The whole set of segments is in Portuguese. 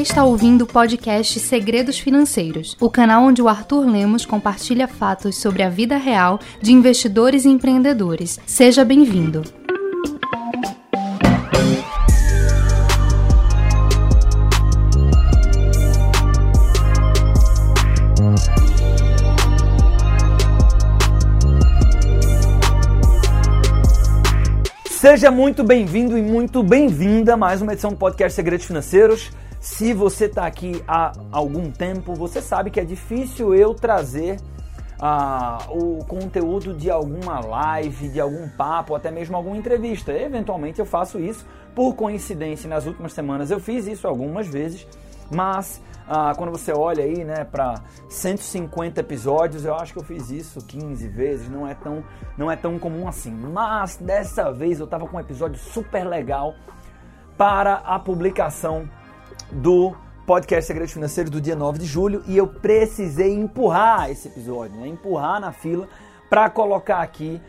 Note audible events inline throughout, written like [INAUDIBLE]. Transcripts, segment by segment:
está ouvindo o podcast Segredos Financeiros, o canal onde o Arthur Lemos compartilha fatos sobre a vida real de investidores e empreendedores. Seja bem-vindo. Seja muito bem-vindo e muito bem-vinda a mais uma edição do podcast Segredos Financeiros. Se você está aqui há algum tempo, você sabe que é difícil eu trazer ah, o conteúdo de alguma live, de algum papo, até mesmo alguma entrevista. Eventualmente eu faço isso. Por coincidência, nas últimas semanas eu fiz isso algumas vezes, mas ah, quando você olha aí, né, para 150 episódios, eu acho que eu fiz isso 15 vezes, não é tão, não é tão comum assim. Mas dessa vez eu tava com um episódio super legal para a publicação do podcast Segredos Financeiros do dia 9 de julho e eu precisei empurrar esse episódio, né, empurrar na fila para colocar aqui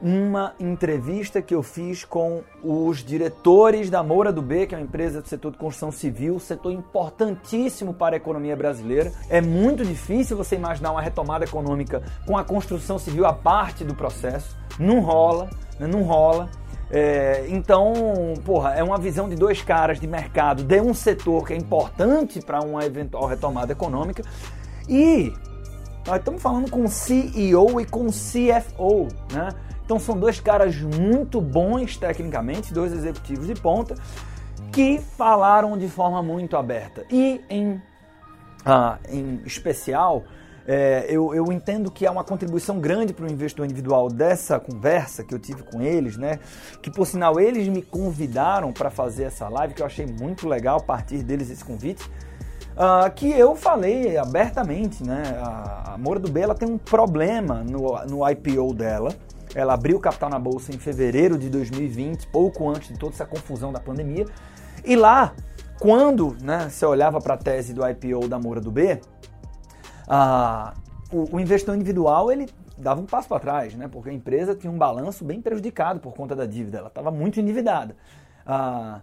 uma entrevista que eu fiz com os diretores da Moura do B, que é uma empresa do setor de construção civil, setor importantíssimo para a economia brasileira. É muito difícil você imaginar uma retomada econômica com a construção civil a parte do processo. Não rola, né? não rola. É, então, porra, é uma visão de dois caras de mercado de um setor que é importante para uma eventual retomada econômica. E nós estamos falando com CEO e com CFO, né? Então são dois caras muito bons tecnicamente, dois executivos de ponta, que falaram de forma muito aberta. E em, ah, em especial, é, eu, eu, entendo que há uma contribuição grande para o investidor individual dessa conversa que eu tive com eles, né? Que por sinal eles me convidaram para fazer essa live, que eu achei muito legal a partir deles esse convite. Uh, que eu falei abertamente, né? A, a Moura do B ela tem um problema no, no IPO dela, ela abriu capital na bolsa em fevereiro de 2020, pouco antes de toda essa confusão da pandemia. E lá, quando né, você olhava para a tese do IPO da Moura do B, ah, o, o investidor individual ele dava um passo para trás, né, porque a empresa tinha um balanço bem prejudicado por conta da dívida, ela estava muito endividada. Ah,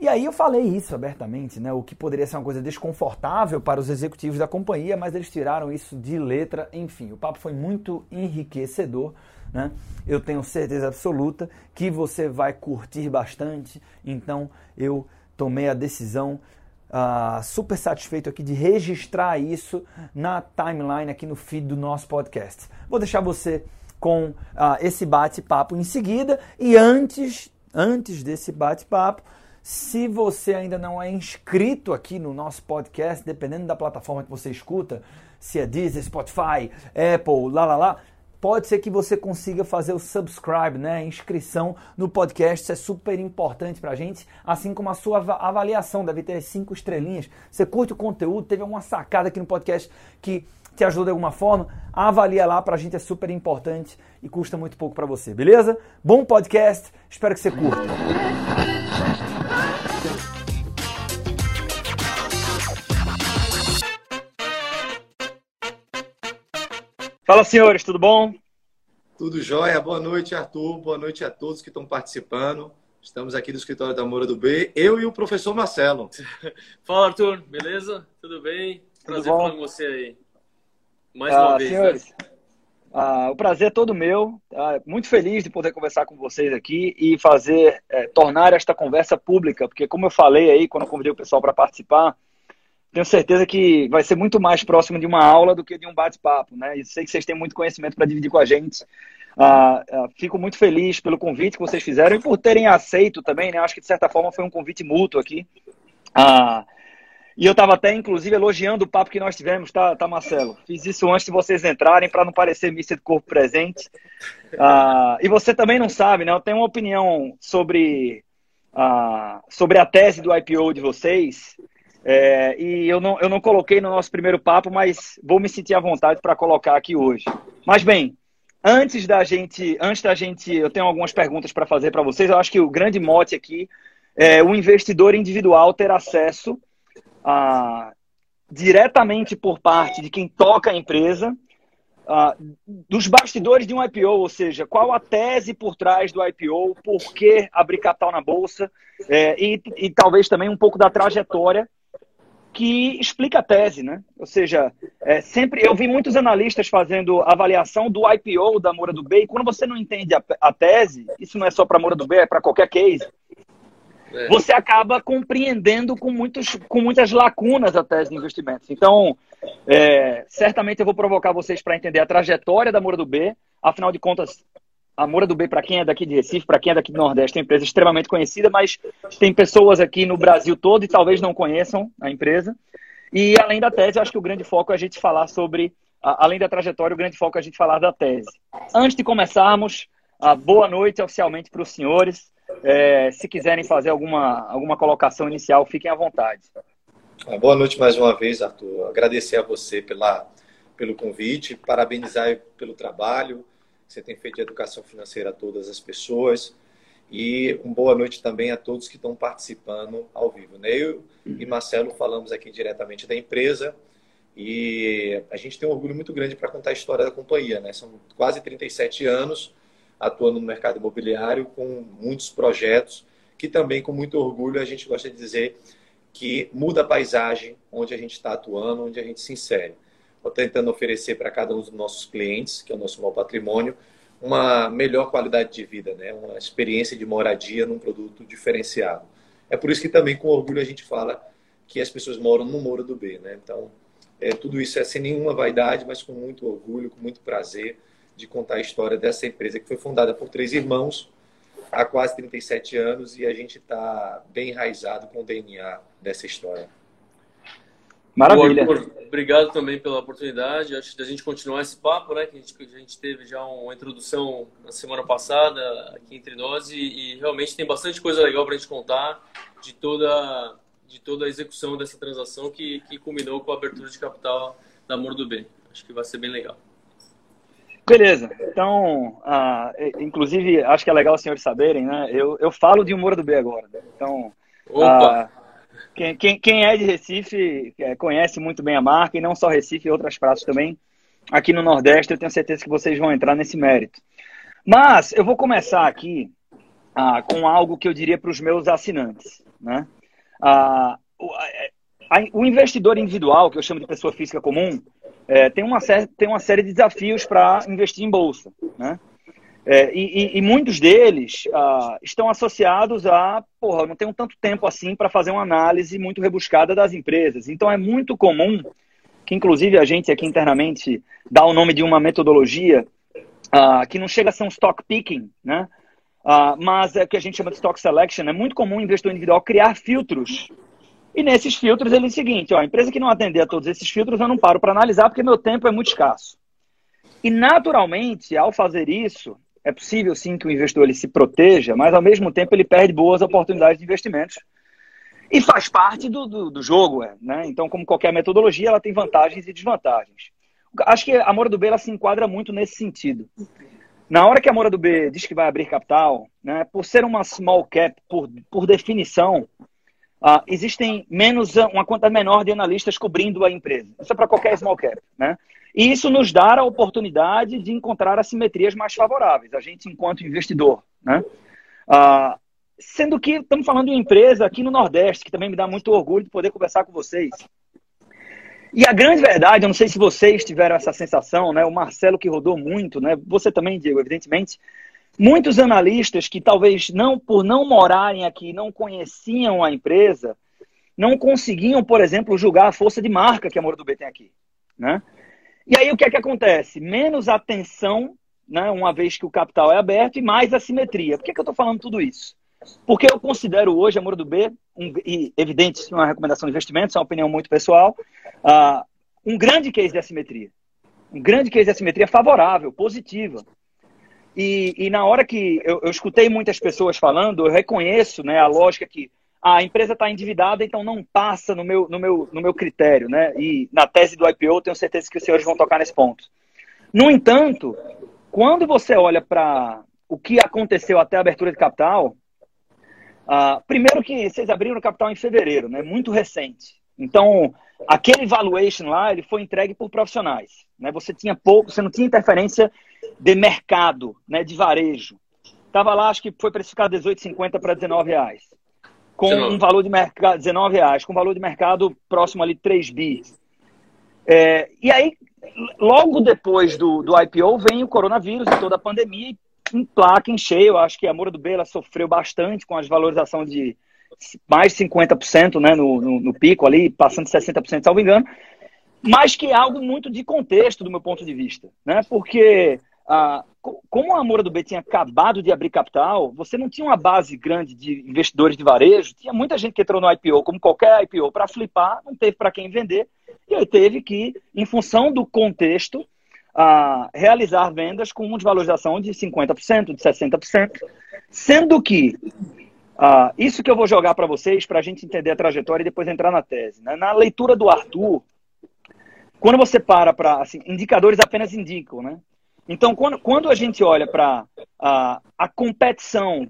e aí eu falei isso abertamente, né? O que poderia ser uma coisa desconfortável para os executivos da companhia, mas eles tiraram isso de letra. Enfim, o papo foi muito enriquecedor. Né? Eu tenho certeza absoluta que você vai curtir bastante, então eu tomei a decisão uh, super satisfeito aqui de registrar isso na timeline aqui no feed do nosso podcast. Vou deixar você com uh, esse bate-papo em seguida e antes, antes desse bate-papo, se você ainda não é inscrito aqui no nosso podcast, dependendo da plataforma que você escuta, se é Deezer, Spotify, Apple, lá lá lá, pode ser que você consiga fazer o subscribe, né? Inscrição no podcast, isso é super importante pra gente, assim como a sua avaliação, deve ter cinco estrelinhas. Você curte o conteúdo, teve alguma sacada aqui no podcast que te ajudou de alguma forma, avalia lá, pra gente é super importante e custa muito pouco para você, beleza? Bom podcast, espero que você curta. Fala, senhores, tudo bom? Tudo jóia. Boa noite, Arthur. Boa noite a todos que estão participando. Estamos aqui do escritório da Moura do B, eu e o professor Marcelo. [LAUGHS] Fala, Arthur. Beleza? Tudo bem? Prazer Tudo falar com você aí. Mais ah, uma vez. Né? Senhores, né? ah, o prazer é todo meu. Ah, muito feliz de poder conversar com vocês aqui e fazer, é, tornar esta conversa pública, porque como eu falei aí, quando eu convidei o pessoal para participar, tenho certeza que vai ser muito mais próximo de uma aula do que de um bate-papo, né? E sei que vocês têm muito conhecimento para dividir com a gente. Uh, uh, fico muito feliz pelo convite que vocês fizeram e por terem aceito também, né? Acho que de certa forma foi um convite mútuo aqui. Uh, e eu estava até, inclusive, elogiando o papo que nós tivemos, tá, tá Marcelo? Fiz isso antes de vocês entrarem para não parecer missa de corpo presente. e você também não sabe, né? Eu tenho uma opinião sobre, sobre a tese do IPO de vocês é, e eu não, eu não coloquei no nosso primeiro papo, mas vou me sentir à vontade para colocar aqui hoje. Mas bem, antes da gente, antes da gente, eu tenho algumas perguntas para fazer para vocês. Eu acho que o grande mote aqui é o investidor individual ter acesso a, diretamente por parte de quem toca a empresa Uh, dos bastidores de um IPO, ou seja, qual a tese por trás do IPO, por que abrir capital na bolsa, é, e, e, talvez também um pouco da trajetória que explica a tese, né? Ou seja, é, sempre eu vi muitos analistas fazendo avaliação do IPO da Moura do B, e quando você não entende a, a tese, isso não é só para Moura do B, é para qualquer case, é. você acaba compreendendo com, muitos, com muitas lacunas a tese de investimentos. Então, é, certamente eu vou provocar vocês para entender a trajetória da Moura do B, afinal de contas, a Moura do B, para quem é daqui de Recife, para quem é daqui do Nordeste, é uma empresa extremamente conhecida, mas tem pessoas aqui no Brasil todo e talvez não conheçam a empresa. E além da tese, acho que o grande foco é a gente falar sobre, além da trajetória, o grande foco é a gente falar da tese. Antes de começarmos, boa noite oficialmente para os senhores. É, se quiserem fazer alguma, alguma colocação inicial, fiquem à vontade. Boa noite mais uma vez, Arthur. Agradecer a você pela, pelo convite, parabenizar pelo trabalho você tem feito de educação financeira a todas as pessoas. E uma boa noite também a todos que estão participando ao vivo. Né? Eu e Marcelo falamos aqui diretamente da empresa e a gente tem um orgulho muito grande para contar a história da companhia. Né? São quase 37 anos atuando no mercado imobiliário com muitos projetos que também, com muito orgulho, a gente gosta de dizer que muda a paisagem onde a gente está atuando, onde a gente se insere tentando oferecer para cada um dos nossos clientes, que é o nosso maior patrimônio, uma melhor qualidade de vida, né? uma experiência de moradia num produto diferenciado. É por isso que também com orgulho a gente fala que as pessoas moram no Moura do B. Né? Então, é, tudo isso é sem nenhuma vaidade, mas com muito orgulho, com muito prazer de contar a história dessa empresa que foi fundada por três irmãos há quase 37 anos e a gente está bem enraizado com o DNA dessa história. Maravilha. Obrigado também pela oportunidade. Acho que a gente continuar esse papo, né? Que a gente, a gente teve já uma introdução na semana passada aqui entre nós e, e realmente tem bastante coisa legal para a gente contar de toda de toda a execução dessa transação que, que culminou com a abertura de capital da Amor do Bem. Acho que vai ser bem legal. Beleza. Então, uh, inclusive, acho que é legal os senhores saberem, né? Eu, eu falo de Humor do B agora. Então, Opa! Uh, quem, quem, quem é de Recife é, conhece muito bem a marca, e não só Recife, outras praças também. Aqui no Nordeste, eu tenho certeza que vocês vão entrar nesse mérito. Mas eu vou começar aqui ah, com algo que eu diria para os meus assinantes. Né? Ah, o, a, o, investidor individual, que eu chamo de pessoa física comum, é, tem, uma série, tem uma série de desafios para investir em bolsa. Né? É, e, e, muitos deles ah, estão associados a, porra, não tenho tanto tempo assim para fazer uma análise muito rebuscada das empresas. Então é muito comum que, inclusive, a gente aqui internamente dá o nome de uma metodologia ah, que não chega a ser um stock picking, né? Ah, mas é o que a gente chama de stock selection. É muito comum o investidor individual criar filtros. E nesses filtros ele é o seguinte: ó, a empresa que não atender a todos esses filtros eu não paro para analisar porque meu tempo é muito escasso. E naturalmente, ao fazer isso, é possível sim que o investidor ele se proteja, mas ao mesmo tempo ele perde boas oportunidades de investimentos. E faz parte do, do, do jogo, é, né? Então, como qualquer metodologia, ela tem vantagens e desvantagens. Acho que a Moura do B ela se enquadra muito nesse sentido. Na hora que a Moura do B diz que vai abrir capital, né, por ser uma small cap, por, por definição, uh, existem menos uma quantidade menor de analistas cobrindo a empresa. Isso é para qualquer small cap. Né? E isso nos dá a oportunidade de encontrar assimetrias mais favoráveis, a gente enquanto investidor. Né? Ah, sendo que estamos falando de uma empresa aqui no Nordeste, que também me dá muito orgulho de poder conversar com vocês. E a grande verdade, eu não sei se vocês tiveram essa sensação, né? O Marcelo que rodou muito, né? Você também, Diego, evidentemente. Muitos analistas que talvez não por não morarem aqui, não conheciam a empresa, não conseguiam, por exemplo, julgar a força de marca que a Moro do B tem aqui, né? E aí o que é que acontece? Menos atenção, né, uma vez que o capital é aberto, e mais assimetria. Por que, que eu estou falando tudo isso? Porque eu considero hoje a Moro do B, um, e evidente, isso é uma recomendação de investimento, isso é uma opinião muito pessoal, uh, um grande case de assimetria. Um grande case de assimetria favorável, positiva. E, e na hora que eu, eu, escutei muitas pessoas falando, eu reconheço né, a lógica que a empresa está endividada, então não passa no meu, no, meu, no meu critério, né? E na tese do IPO, tenho certeza que os senhores vão tocar nesse ponto. No entanto, quando você olha para o que aconteceu até a abertura de capital, uh, primeiro que vocês abriram o capital em fevereiro, né? Muito recente. Então, aquele valuation lá, ele foi entregue por profissionais. Né? Você tinha pouco, você não tinha interferência de mercado, né? De varejo. Tava lá, acho que foi precificado 18,50 para 19 reais. Com 19. um valor de mercado, 19 reais, com valor de mercado próximo ali 3 bi. É, e aí, logo depois do, do IPO, vem o coronavírus e toda a pandemia em placa, em cheio. Eu acho que a Moura do B ela sofreu bastante com a desvalorização de mais de 50% né, no, no, no pico ali, passando de 60%, salvo engano. Mas que é algo muito de contexto do meu ponto de vista. Né? Porque ah, como a Moura do B tinha acabado de abrir capital, você não tinha uma base grande de investidores de varejo, tinha muita gente que entrou no IPO, como qualquer IPO, para flipar, não teve para quem vender, e aí teve que, em função do contexto, ah, realizar vendas com uma desvalorização de 50%, de 60%, sendo que ah, isso que eu vou jogar para vocês, para a gente entender a trajetória e depois entrar na tese. Né? Na leitura do Arthur, quando você para para. Assim, indicadores apenas indicam, né? Então, quando, quando a gente olha para a, a competição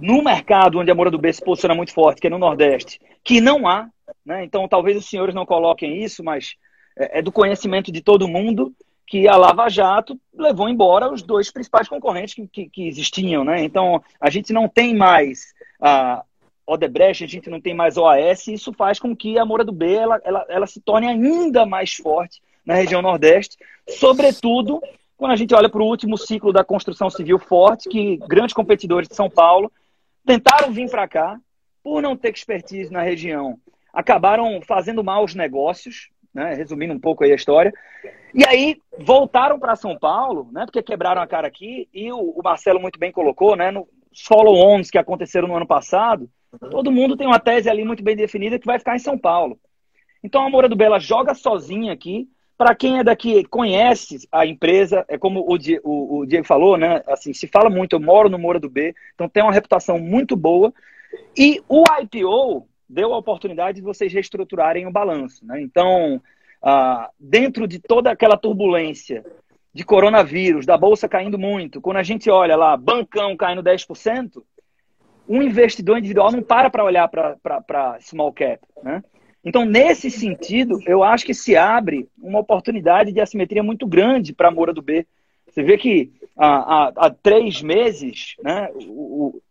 no mercado onde a Moura do B se posiciona muito forte, que é no Nordeste, que não há, né? então talvez os senhores não coloquem isso, mas é, é do conhecimento de todo mundo que a Lava Jato levou embora os dois principais concorrentes que, que, que existiam. Né? Então, a gente não tem mais a Odebrecht, a gente não tem mais OAS, e isso faz com que a Moura do B ela, ela, ela se torne ainda mais forte na região Nordeste, sobretudo quando a gente olha para o último ciclo da construção civil forte, que grandes competidores de São Paulo tentaram vir para cá, por não ter expertise na região, acabaram fazendo mal os negócios, né? resumindo um pouco aí a história, e aí voltaram para São Paulo, né? porque quebraram a cara aqui, e o, Marcelo muito bem colocou, né? nos follow-ons que aconteceram no ano passado, todo mundo tem uma tese ali muito bem definida que vai ficar em São Paulo. Então a Moura do Bela joga sozinha aqui, para quem é daqui, conhece a empresa, é como o o Diego, falou, né? Assim, se fala muito, eu moro no Moura do B, então tem uma reputação muito boa. E o IPO deu a oportunidade de vocês reestruturarem o balanço, né? Então, ah, dentro de toda aquela turbulência de coronavírus, da bolsa caindo muito, quando a gente olha lá, bancão caindo 10%, um investidor individual não para para olhar para small cap, né? Então, nesse sentido, eu acho que se abre uma oportunidade de assimetria muito grande para a Moura do B. Você vê que há, há, há três meses, né, o, o,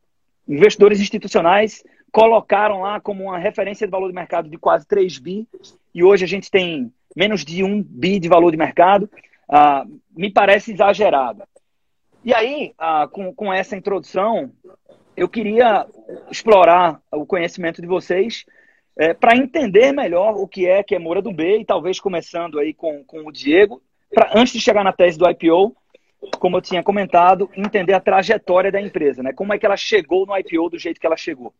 investidores institucionais colocaram lá como uma referência de valor de mercado de quase 3 bi, e hoje a gente tem menos de 1 bi de valor de mercado. Ah, me parece exagerado. E aí, ah, com, com essa introdução, eu queria explorar o conhecimento de vocês é, para entender melhor o que é que é Moura do B e talvez começando aí com, com o Diego, antes de chegar na tese do IPO, como eu tinha comentado, entender a trajetória da empresa, né? Como é que ela chegou no IPO do jeito que ela chegou.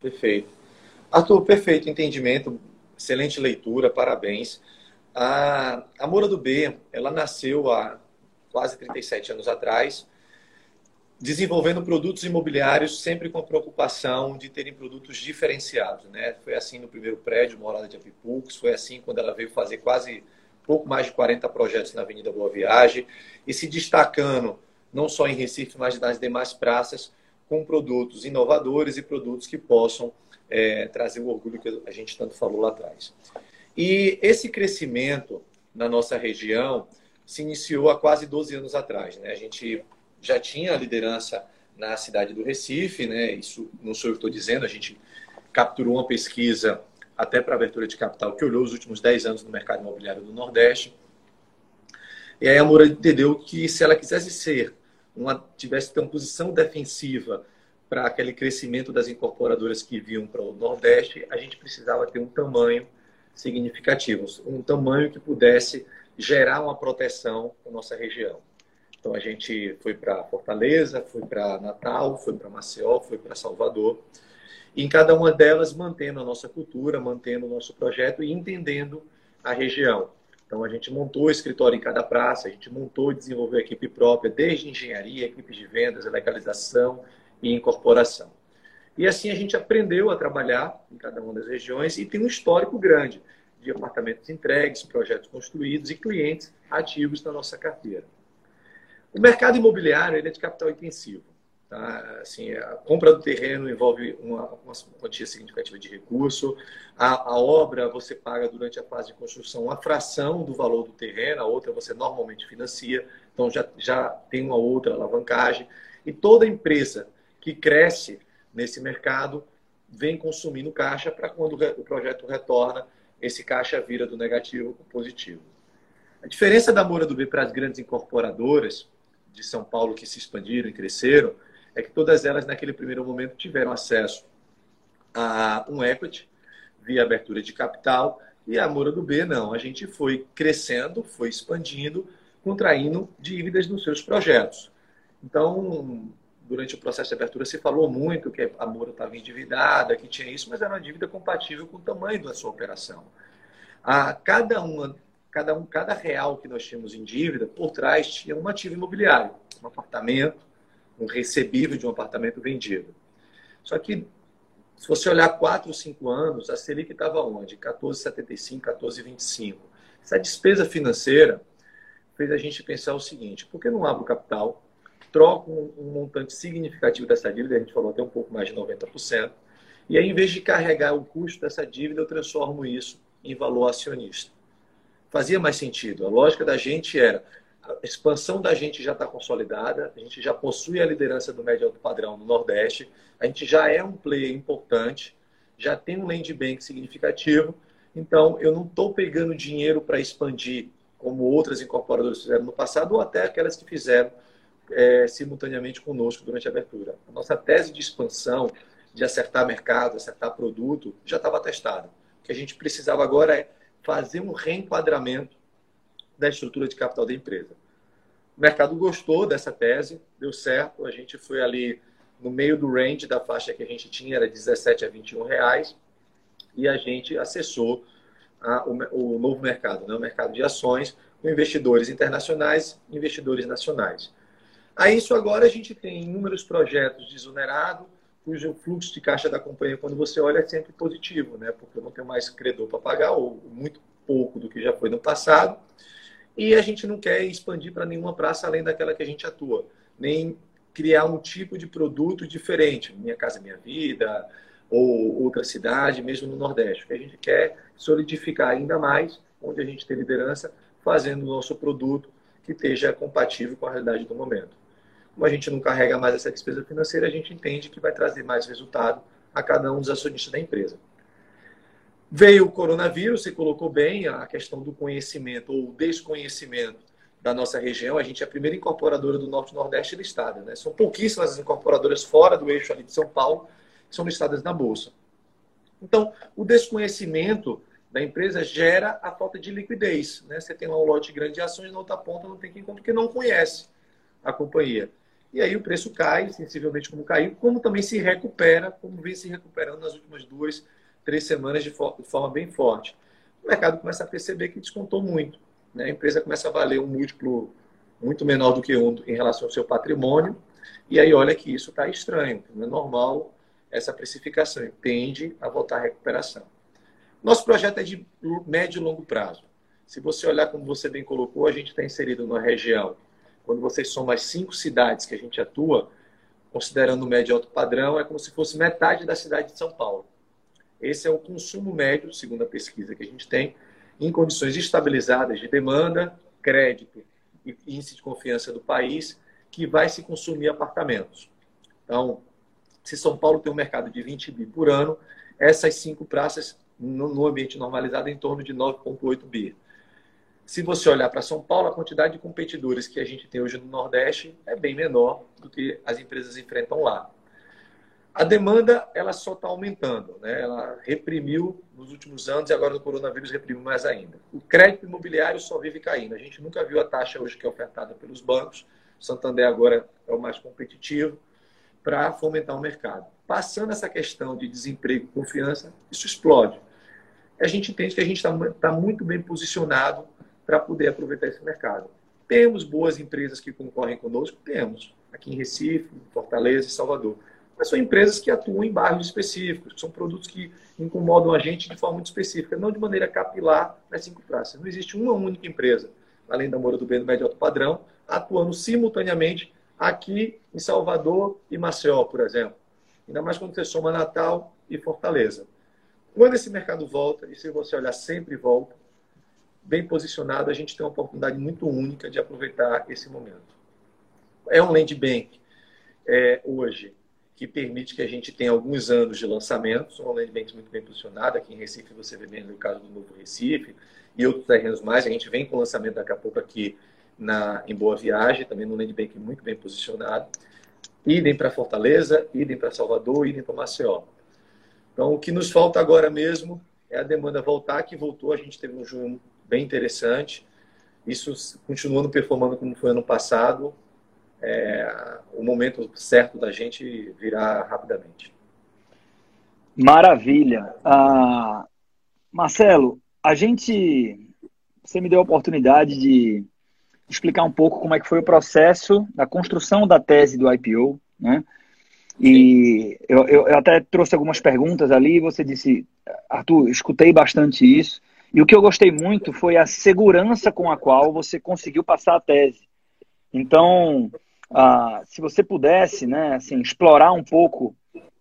Perfeito. Arthur, perfeito entendimento, excelente leitura, parabéns. A, a Moura do B, ela nasceu há quase 37 anos atrás, desenvolvendo produtos imobiliários sempre com a preocupação de terem produtos diferenciados. Né? Foi assim no primeiro prédio, Morada de Apipux, foi assim quando ela veio fazer quase pouco mais de 40 projetos na Avenida Boa Viagem e se destacando não só em Recife, mas nas demais praças, com produtos inovadores e produtos que possam é, trazer o orgulho que a gente tanto falou lá atrás. E esse crescimento na nossa região se iniciou há quase 12 anos atrás. Né? A gente já tinha liderança na cidade do Recife, né? Isso não sou eu que estou dizendo, a gente capturou uma pesquisa até para abertura de capital que olhou os últimos 10 anos no mercado imobiliário do Nordeste. E aí a Moura entendeu que se ela quisesse ser, uma, tivesse ter uma posição defensiva para aquele crescimento das incorporadoras que vinham para o Nordeste, a gente precisava ter um tamanho significativo, um tamanho que pudesse gerar uma proteção para a nossa região. Então a gente foi para Fortaleza, foi para Natal, foi para Maceió, foi para Salvador. E em cada uma delas mantendo a nossa cultura, mantendo o nosso projeto e entendendo a região. Então a gente montou o escritório em cada praça, a gente montou e desenvolveu a equipe própria, desde engenharia, equipes de vendas, legalização e incorporação. E assim a gente aprendeu a trabalhar em cada uma das regiões e tem um histórico grande de apartamentos entregues, projetos construídos e clientes ativos na nossa carteira. O mercado imobiliário ele é de capital intensivo. Tá? Assim, a compra do terreno envolve uma, uma quantia significativa de recurso. A, a, obra você paga durante a fase de construção uma fração do valor do terreno, a outra você normalmente financia, então já, já tem uma outra alavancagem. E toda empresa que cresce nesse mercado vem consumindo caixa para quando o projeto retorna, esse caixa vira do negativo para o positivo. A diferença da Moura do B para as grandes incorporadoras de São Paulo que se expandiram e cresceram é que todas elas, naquele primeiro momento, tiveram acesso a um equity via abertura de capital e a Moura do B não. A gente foi crescendo, foi expandindo, contraindo dívidas nos seus projetos. Então, durante o processo de abertura se falou muito que a Moura estava endividada, que tinha isso, mas era uma dívida compatível com o tamanho da sua operação. A cada uma cada, um, cada real que nós tínhamos em dívida, por trás tinha um ativo imobiliário, um apartamento, um recebível de um apartamento vendido. Só que, se você olhar 4 ou 5 anos, a Selic estava onde? 14,75, 14,25. Essa despesa financeira fez a gente pensar o seguinte, por que não abro capital, troco um, um montante significativo dessa dívida, a gente falou até um pouco mais de 90%, e aí, em vez de carregar o custo dessa dívida, eu transformo isso em valor acionista fazia mais sentido. A lógica da gente era a expansão da gente já está consolidada, a gente já possui a liderança do médio alto padrão no Nordeste, a gente já é um player importante, já tem um land bank significativo, então eu não estou pegando dinheiro para expandir como outras incorporadoras fizeram no passado ou até aquelas que fizeram é, simultaneamente conosco durante a abertura. A nossa tese de expansão, de acertar mercado, acertar produto, já estava testada. O que a gente precisava agora é fazer um reenquadramento da estrutura de capital da empresa. O mercado gostou dessa tese, deu certo, a gente foi ali no meio do range da faixa que a gente tinha, era 17 a 21 reais, e a gente acessou a, o, o, novo mercado, né? o mercado de ações, com investidores internacionais investidores nacionais. A isso agora a gente tem inúmeros projetos desonerados, cujo fluxo de caixa da companhia, quando você olha, é sempre positivo, né? porque eu não tenho mais credor para pagar, ou muito pouco do que já foi no passado, e a gente não quer expandir para nenhuma praça além daquela que a gente atua, nem criar um tipo de produto diferente, Minha Casa Minha Vida, ou outra cidade, mesmo no Nordeste. Que a gente quer solidificar ainda mais, onde a gente tem liderança, fazendo o nosso produto que esteja compatível com a realidade do momento. Como a gente não carrega mais essa despesa financeira, a gente entende que vai trazer mais resultado a cada um dos acionistas da empresa. Veio o coronavírus, você colocou bem a questão do conhecimento ou desconhecimento da nossa região. A gente é a primeira incorporadora do Norte Nordeste listada. Né? São pouquíssimas as incorporadoras fora do eixo ali de São Paulo que são listadas na Bolsa. Então, o desconhecimento da empresa gera a falta de liquidez. Né? Você tem lá um lote grande de ações, na outra ponta não tem quem compre, porque não conhece a companhia. E aí o preço cai, sensivelmente como caiu, como também se recupera, como vem se recuperando nas últimas duas, três semanas de, forma bem forte. O mercado começa a perceber que descontou muito. Né? A empresa começa a valer um múltiplo muito menor do que um em relação ao seu patrimônio, e aí olha que isso está estranho, não é normal essa precificação, tende a voltar à recuperação. Nosso projeto é de médio e longo prazo. Se você olhar como você bem colocou, a gente está inserido numa região quando você soma as cinco cidades que a gente atua, considerando o médio e alto padrão, é como se fosse metade da cidade de São Paulo. Esse é o consumo médio, segundo a pesquisa que a gente tem, em condições estabilizadas de demanda, crédito e índice de confiança do país, que vai se consumir apartamentos. Então, se São Paulo tem um mercado de 20 bi por ano, essas cinco praças, no, ambiente normalizado, em torno de 9,8 bi. Se você olhar para São Paulo, a quantidade de competidores que a gente tem hoje no Nordeste é bem menor do que as empresas enfrentam lá. A demanda ela só está aumentando, né? Ela reprimiu nos últimos anos e agora no coronavírus reprimiu mais ainda. O crédito imobiliário só vive caindo. A gente nunca viu a taxa hoje que é ofertada pelos bancos. O Santander agora é o mais competitivo para fomentar o mercado. Passando essa questão de desemprego e confiança, isso explode. A gente entende que a gente está tá muito bem posicionado para poder aproveitar esse mercado. Temos boas empresas que concorrem conosco? Temos. Aqui em Recife, Fortaleza e Salvador. Mas são empresas que atuam em bairros específicos, são produtos que incomodam a gente de forma muito específica, não de maneira capilar nas cinco praças. Não existe uma única empresa, além da Moura do Bem do Médio Alto Padrão, atuando simultaneamente aqui em Salvador e Maceió, por exemplo. Ainda mais quando você soma Natal e Fortaleza. Quando esse mercado volta, e se você olhar sempre volta, bem posicionado, a gente tem uma oportunidade muito única de aproveitar esse momento. É um land bank é, hoje que permite que a gente tenha alguns anos de lançamentos, um landing bank muito bem posicionado, aqui em Recife você vê bem no caso do Novo Recife, e outros terrenos mais, a gente vem com o lançamento daqui a pouco aqui na, em Boa Viagem, também no land bank muito bem posicionado, idem para Fortaleza, idem para Salvador, idem para Maceió. Então, o que nos falta agora mesmo é a demanda voltar, que voltou, a gente teve um junho bem interessante, isso continuando performando como foi ano passado, é, o momento certo da gente virá rapidamente. Maravilha. Ah, Marcelo, a gente, você me deu a oportunidade de explicar um pouco como é que foi o processo da construção da tese do IPO, né? E eu, eu, até trouxe algumas perguntas ali, você disse, Arthur, escutei bastante isso, e o que eu gostei muito foi a segurança com a qual você conseguiu passar a tese. Então, ah, se você pudesse, né, assim, explorar um pouco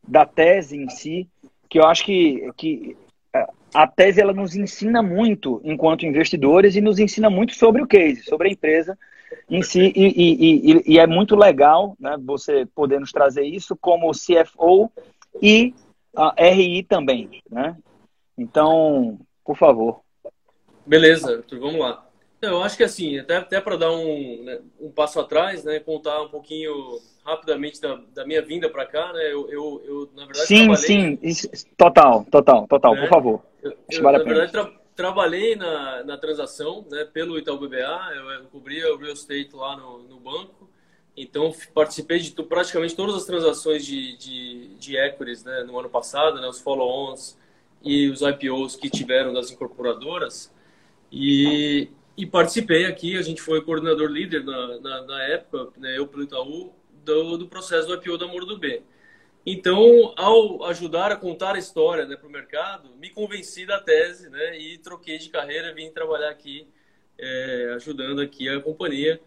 da tese em si, que eu acho que, que é, a tese ela nos ensina muito enquanto investidores e nos ensina muito sobre o case, sobre a empresa em si, e, e, e, e é muito legal né, você poder nos trazer isso como CFO e a RI também. Né? Então, por favor. Beleza, Arthur, vamos lá. Eu acho que assim, até, até para dar um, né, um passo atrás, né, contar um pouquinho rapidamente da, da minha vinda para cá, né, eu, eu, eu, na verdade Sim, sim, total, total, total, né? por favor. Eu, eu vale na verdade tra trabalhei na, na transação, né, pelo Itaú BBA, eu, eu cobria o real estate lá no, no banco, então participei de praticamente todas as transações de, de, de equities, né, no ano passado, né, os follow-ons e os IPOs que tiveram das incorporadoras, e, e participei aqui, a gente foi coordenador líder na, na, na época, né, eu pelo Itaú, do, do, processo do IPO da Amor do B. Então, ao ajudar a contar a história né, para o mercado, me convenci da tese né, e troquei de carreira, vim trabalhar aqui, é, ajudando aqui a companhia.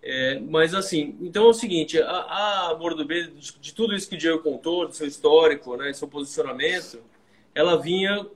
É, mas assim, então é o seguinte, a, a do B, de, de, tudo isso que o Diego contou, do seu histórico, né, seu posicionamento, ela vinha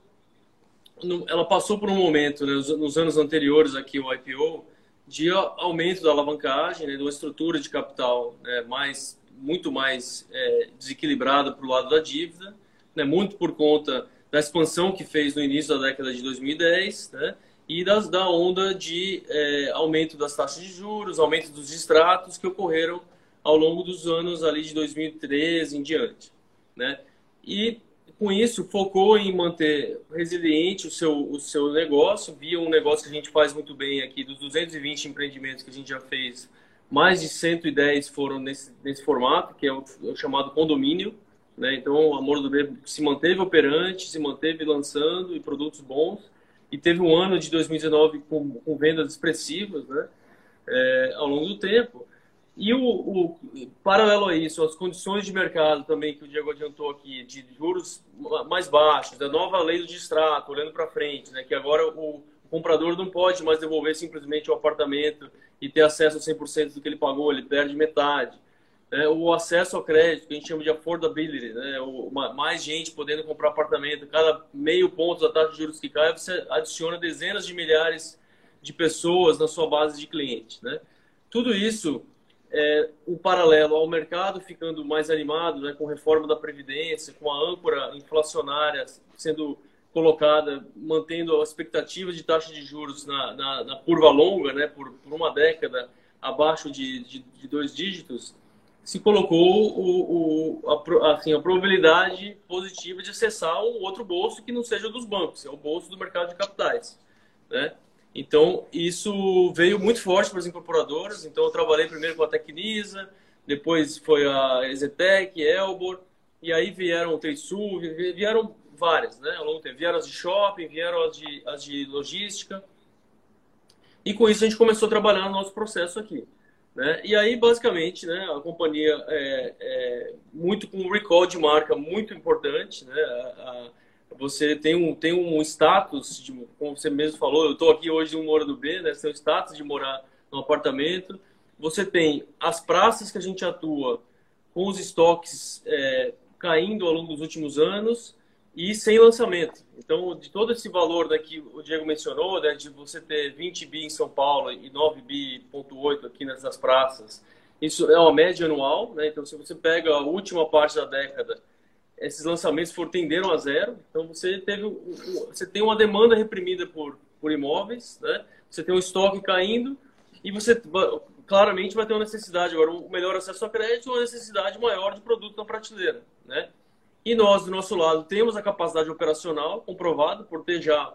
ela passou por um momento, né, nos anos anteriores aqui, o IPO, de aumento da alavancagem, né, de uma estrutura de capital né, mais, muito mais é, desequilibrada para o lado da dívida, né, muito por conta da expansão que fez no início da década de 2010, né, e das, da onda de é, aumento das taxas de juros, aumento dos distratos que ocorreram ao longo dos anos ali de 2013 em diante. Né? E com isso, focou em manter resiliente o seu, o seu negócio, via um negócio que a gente faz muito bem aqui, dos 220 empreendimentos que a gente já fez, mais de 110 foram nesse, nesse formato, que é o, é o chamado condomínio. Né? Então, o Amor do B se manteve operante, se manteve lançando e produtos bons, e teve um ano de 2019 com, com vendas expressivas né? É, ao longo do tempo. E o, o, paralelo a isso, as condições de mercado também que o Diego adiantou aqui, de juros mais baixos, da nova lei do distrato, olhando para frente, né, que agora o, comprador não pode mais devolver simplesmente o apartamento e ter acesso a 100% do que ele pagou, ele perde metade. Né, o acesso ao crédito, que a gente chama de affordability, né, o, mais gente podendo comprar apartamento, cada meio ponto da taxa de juros que cai, você adiciona dezenas de milhares de pessoas na sua base de clientes. Né? Tudo isso é, o paralelo ao mercado ficando mais animado, né, com reforma da Previdência, com a âncora inflacionária sendo colocada, mantendo a expectativa de taxa de juros na, na, na curva longa, né, por, por, uma década abaixo de, de, de dois dígitos, se colocou o, o, a, assim, a probabilidade positiva de acessar um outro bolso que não seja dos bancos, é o bolso do mercado de capitais. Né? Então, isso veio muito forte para as incorporadoras. Então, eu trabalhei primeiro com a Tecnisa, depois foi a Ezetec, Elbor, e aí vieram o Trisul, vieram várias, né, ao longo. Vieram as de shopping, vieram as de, as de logística. E com isso a gente começou a trabalhar no nosso processo aqui. Né? E aí, basicamente, né, a companhia é, é muito com um recall de marca muito importante, né? A, você tem um, tem um status, de, como você mesmo falou, eu estou aqui hoje em Moura do B, né? Você tem status de morar no apartamento. Você tem as praças que a gente atua com os estoques é, caindo ao longo dos últimos anos e sem lançamento. Então, de todo esse valor né, que o Diego mencionou, né, de você ter 20 bi em São Paulo e 9 bi.8 aqui nessas praças, Isso é uma média anual, né? Então, se você pega a última parte da década, esses lançamentos for, tenderam a zero. Então, você, teve, você tem uma demanda reprimida por, por imóveis, né? Você tem um estoque caindo e você claramente vai ter uma necessidade agora, um melhor acesso a crédito, uma necessidade maior de produto na prateleira, né? E nós, do nosso lado, temos a capacidade operacional comprovada por ter já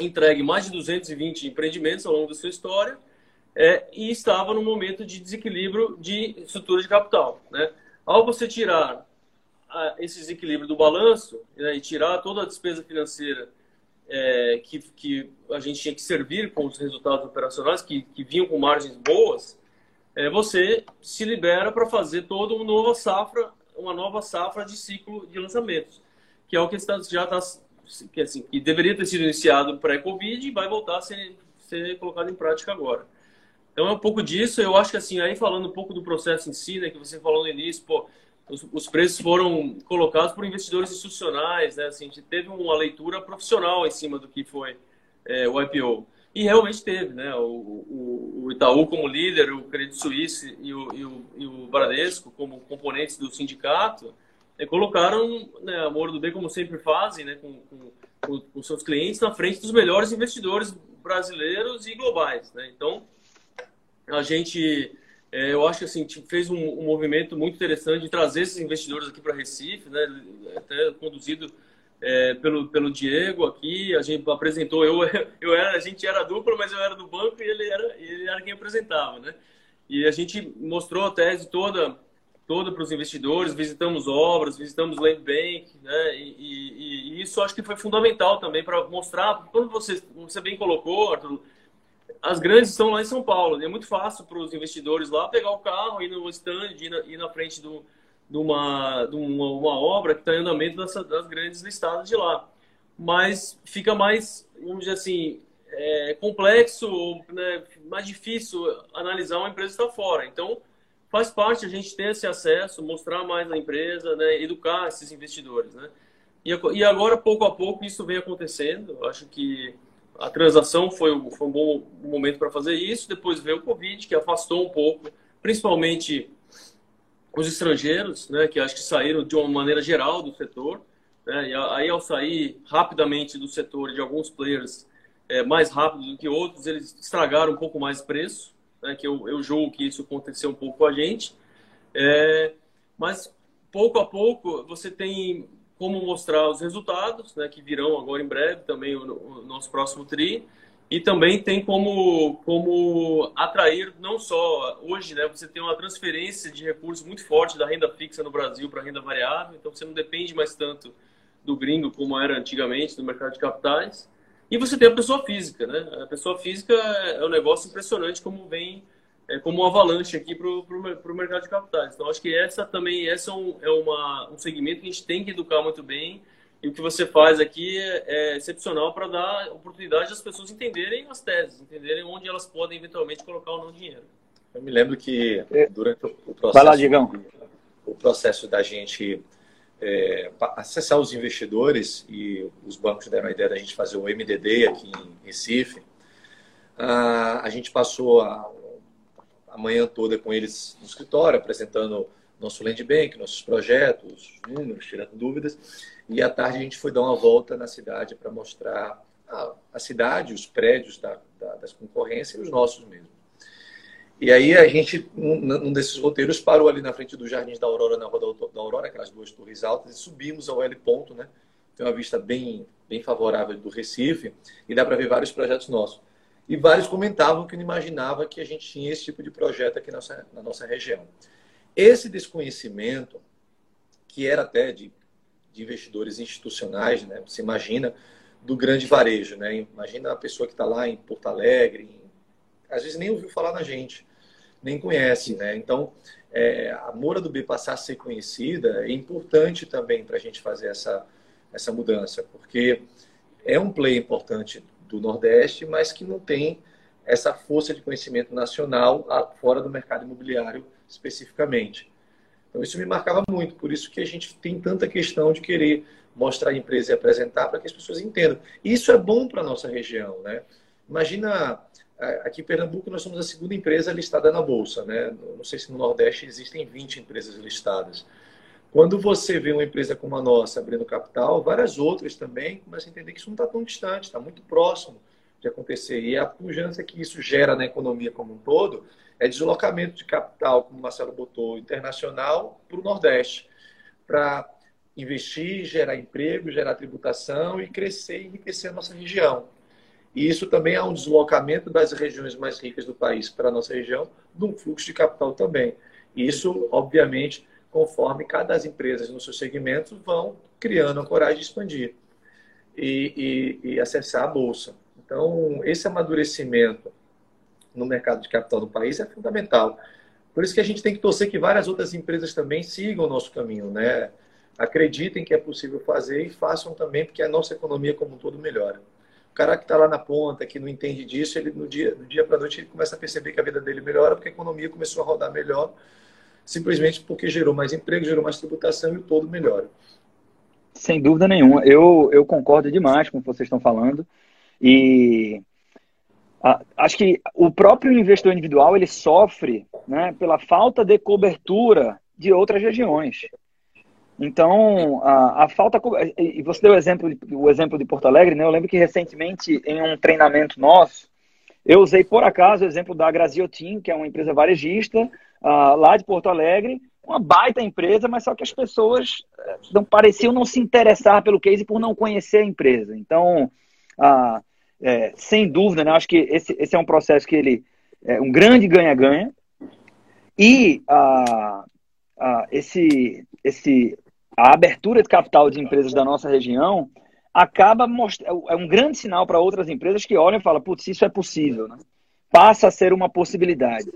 entregue mais de 220 empreendimentos ao longo da sua história é, e estava no momento de desequilíbrio de estrutura de capital. Né? Ao você tirar a, esse desequilíbrio do balanço né, e tirar toda a despesa financeira é, que, que a gente tinha que servir com os resultados operacionais, que, que vinham com margens boas, é, você se libera para fazer toda uma nova safra, uma nova safra de ciclo de lançamentos, que é o que está, já está que, assim, que deveria ter sido iniciado pré-Covid e vai voltar a ser, ser colocado em prática agora. Então é um pouco disso. Eu acho que assim, aí falando um pouco do processo em si, né, que você falou no início, pô, os, os preços foram colocados por investidores institucionais, né? Assim, a gente teve uma leitura profissional em cima do que foi é, o IPO. E realmente teve, né? O, o, o, Itaú como líder, o Credit Suisse e o, e o, e o Bradesco como componentes do sindicato, é, colocaram né, a Moro do B, como sempre fazem, né, com, com, com, seus clientes, na frente dos melhores investidores brasileiros e globais. Né? Então, a gente, é, eu acho que assim, fez um, um, movimento muito interessante de trazer esses investidores aqui para Recife, né, até conduzido é, pelo, pelo Diego aqui. A gente apresentou, eu, eu era, a gente era dupla, mas eu era do banco e ele era, ele era quem apresentava. Né? E a gente mostrou a tese toda toda para os investidores, visitamos obras, visitamos land bank, né? E, e, e, isso acho que foi fundamental também para mostrar, quando você, você bem colocou, Arthur, as grandes estão lá em São Paulo, é muito fácil para os investidores lá pegar o carro, ir no stand, ir na, ir na frente do, de, uma, de uma, uma obra que está em andamento das, das grandes listadas de lá. Mas fica mais, vamos dizer assim, é, complexo, né, mais difícil analisar uma empresa que está fora. Então, faz parte a gente ter esse acesso, mostrar mais a empresa, né, educar esses investidores, né? E, e agora, pouco a pouco, isso vem acontecendo. acho que a transação foi, foi um bom momento para fazer isso. Depois veio o Covid, que afastou um pouco, principalmente os estrangeiros, né, que acho que saíram de uma maneira geral do setor. Né, e aí, ao sair rapidamente do setor de alguns players é, mais rápido do que outros, eles estragaram um pouco mais preço né, que eu, eu julgo que isso aconteceu um pouco com a gente. É, mas pouco a pouco você tem como mostrar os resultados, né, que virão agora em breve também o, o nosso próximo TRI, e também tem como, como atrair não só hoje, né, você tem uma transferência de recursos muito forte da renda fixa no Brasil para a renda variável, então você não depende mais tanto do gringo como era antigamente no mercado de capitais. E você tem a pessoa física, né? A pessoa física é um negócio impressionante como vem, é, como um avalanche aqui para o mercado de capitais. Então, acho que essa também essa é, um, é uma, um segmento que a gente tem que educar muito bem. E o que você faz aqui é, é excepcional para dar oportunidade às pessoas entenderem as teses, entenderem onde elas podem eventualmente colocar ou não dinheiro. Eu me lembro que é. durante o processo, Vai lá, Digão. o processo da gente é, acessar os investidores e os bancos deram a ideia da gente fazer o MDD aqui em Recife. Ah, a gente passou a, a manhã toda com eles no escritório, apresentando nosso land bank, nossos projetos, números, tirando dúvidas. E à tarde a gente foi dar uma volta na cidade para mostrar a, a, cidade, os prédios da, da, das concorrências e os nossos mesmo. E aí a gente, num desses roteiros, parou ali na frente do Jardim da Aurora, na Rua da Aurora, aquelas duas torres altas, e subimos ao L ponto, né? Tem uma vista bem, bem favorável do Recife e dá para ver vários projetos nossos. E vários comentavam que não imaginava que a gente tinha esse tipo de projeto aqui nossa, na nossa região. Esse desconhecimento, que era até de, de investidores institucionais, né? Você imagina, do grande varejo, né? Imagina a pessoa que está lá em Porto Alegre, em às vezes nem ouviu falar na gente, nem conhece, né? Então, é, a Moura do B passar a ser conhecida é importante também para a gente fazer essa, essa mudança, porque é um play importante do Nordeste, mas que não tem essa força de conhecimento nacional fora do mercado imobiliário especificamente. Então, isso me marcava muito, por isso que a gente tem tanta questão de querer mostrar a empresa e apresentar para que as pessoas entendam. Isso é bom para a nossa região, né? Imagina aqui em Pernambuco nós somos a segunda empresa listada na Bolsa. Né? Não sei se no Nordeste existem 20 empresas listadas. Quando você vê uma empresa como a nossa abrindo capital, várias outras também começam a entender que isso não está tão distante, está muito próximo de acontecer. E a pujança que isso gera na economia como um todo é deslocamento de capital, como o Marcelo botou, internacional para o Nordeste, para investir, gerar emprego, gerar tributação e crescer e enriquecer a nossa região. E isso também é um deslocamento das regiões mais ricas do país para a nossa região, de um fluxo de capital também. Isso, obviamente, conforme cada as empresas no seu segmento vão criando a coragem de expandir e, e, e acessar a bolsa. Então, esse amadurecimento no mercado de capital do país é fundamental. Por isso que a gente tem que torcer que várias outras empresas também sigam o nosso caminho, né? Acreditem que é possível fazer e façam também, porque a nossa economia como um todo melhora. O cara que está lá na ponta, que não entende disso, ele no dia, do dia para noite ele começa a perceber que a vida dele melhora, porque a economia começou a rodar melhor simplesmente porque gerou mais emprego, gerou mais tributação e o todo melhora. Sem dúvida nenhuma. Eu, eu concordo demais com o que vocês estão falando. E acho que o próprio investidor individual ele sofre né, pela falta de cobertura de outras regiões. Então, a, a falta. E você deu o exemplo, o exemplo de Porto Alegre, né? Eu lembro que recentemente, em um treinamento nosso, eu usei por acaso o exemplo da Graziotin, que é uma empresa varejista, uh, lá de Porto Alegre, uma baita empresa, mas só que as pessoas eh, não pareciam não se interessar pelo case por não conhecer a empresa. Então, uh, é, sem dúvida, né, acho que esse, esse é um processo que ele é um grande ganha-ganha. E uh, esse, esse, a abertura de capital de empresas da nossa região acaba mostrando, é um grande sinal para outras empresas que olham e falam, putz, isso é possível, né? passa a ser uma possibilidade.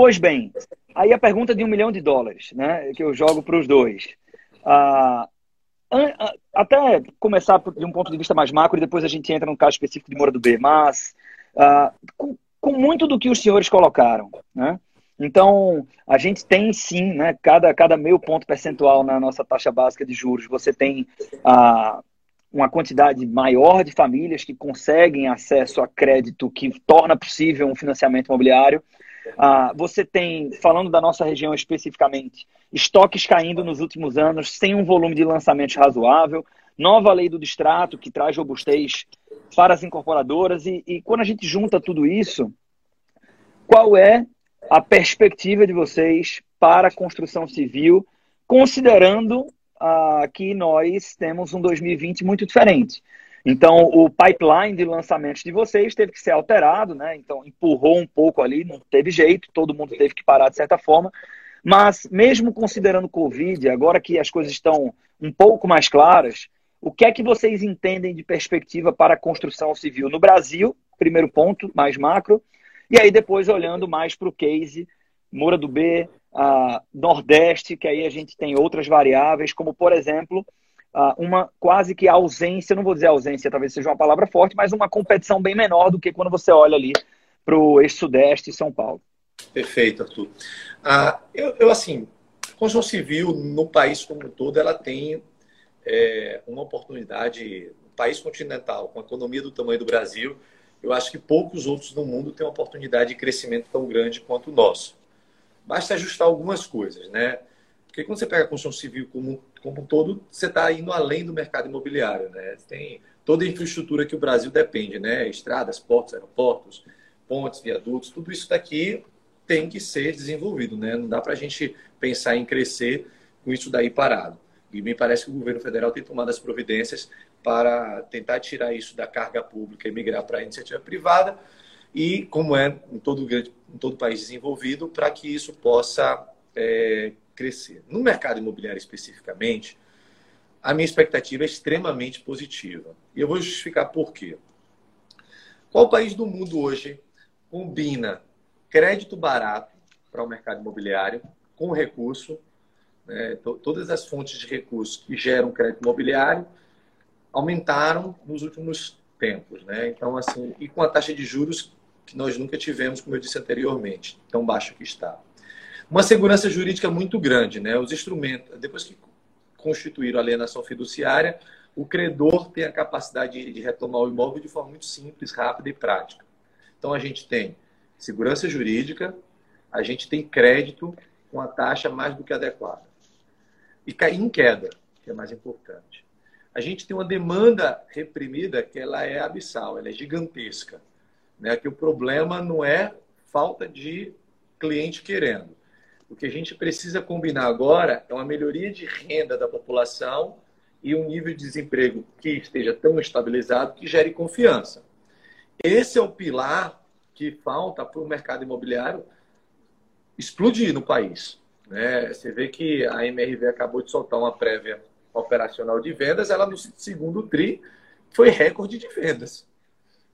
Pois bem, aí a pergunta de um milhão de dólares, né, que eu jogo para os dois. Ah, até começar de um ponto de vista mais macro e depois a gente entra no caso específico de Moura do B, mas ah, com, com, muito do que os senhores colocaram, né? Então, a gente tem sim, né, cada, cada meio ponto percentual na nossa taxa básica de juros, você tem ah, uma quantidade maior de famílias que conseguem acesso a crédito que torna possível um financiamento imobiliário. Ah, você tem, falando da nossa região especificamente, estoques caindo nos últimos anos, sem um volume de lançamentos razoável, nova lei do distrato que traz robustez para as incorporadoras. E, e quando a gente junta tudo isso, qual é a perspectiva de vocês para a construção civil, considerando ah, que nós temos um 2020 muito diferente? Então, o pipeline de lançamentos de vocês teve que ser alterado, né? Então, empurrou um pouco ali, não teve jeito, todo mundo teve que parar de certa forma. Mas, mesmo considerando o Covid, agora que as coisas estão um pouco mais claras, o que é que vocês entendem de perspectiva para a construção civil no Brasil? Primeiro ponto, mais macro. E aí, depois, olhando mais para o case Moura do B, Nordeste, que aí a gente tem outras variáveis, como, por exemplo, uma quase que ausência, não vou dizer ausência, talvez seja uma palavra forte, mas uma competição bem menor do que quando você olha ali para o ex-sudeste e São Paulo. Perfeito, Arthur. Ah, eu, eu, assim, a construção civil no país como um todo, ela tem é, uma oportunidade, um país continental, com a economia do tamanho do Brasil, eu acho que poucos outros no mundo têm uma oportunidade de crescimento tão grande quanto o nosso. Basta ajustar algumas coisas, né? Porque quando você pega a construção civil como, como um todo, você está indo além do mercado imobiliário. Né? Tem toda a infraestrutura que o Brasil depende, né? estradas, portos, aeroportos, pontes, viadutos, tudo isso daqui tem que ser desenvolvido. Né? Não dá para a gente pensar em crescer com isso daí parado. E me parece que o governo federal tem tomado as providências para tentar tirar isso da carga pública e migrar para a iniciativa privada, e como é em todo, em todo país desenvolvido, para que isso possa é, crescer. No mercado imobiliário especificamente, a minha expectativa é extremamente positiva. E eu vou justificar por quê. Qual país do mundo hoje combina crédito barato para o mercado imobiliário com recurso, né, todas as fontes de recursos que geram crédito imobiliário aumentaram nos últimos tempos, né? Então assim, e com a taxa de juros que nós nunca tivemos, como eu disse anteriormente, tão baixo que está uma segurança jurídica muito grande. Né? Os instrumentos, depois que constituíram a alienação fiduciária, o credor tem a capacidade de retomar o imóvel de forma muito simples, rápida e prática. Então a gente tem segurança jurídica, a gente tem crédito com a taxa mais do que adequada. E cair em queda, que é mais importante. A gente tem uma demanda reprimida que ela é abissal, ela é gigantesca. Né? Que o problema não é falta de cliente querendo. O que a gente precisa combinar agora é uma melhoria de renda da população e um nível de desemprego que esteja tão estabilizado que gere confiança. Esse é o pilar que falta para o mercado imobiliário explodir no país. Né? Você vê que a MRV acabou de soltar uma prévia operacional de vendas, ela no segundo TRI foi recorde de vendas.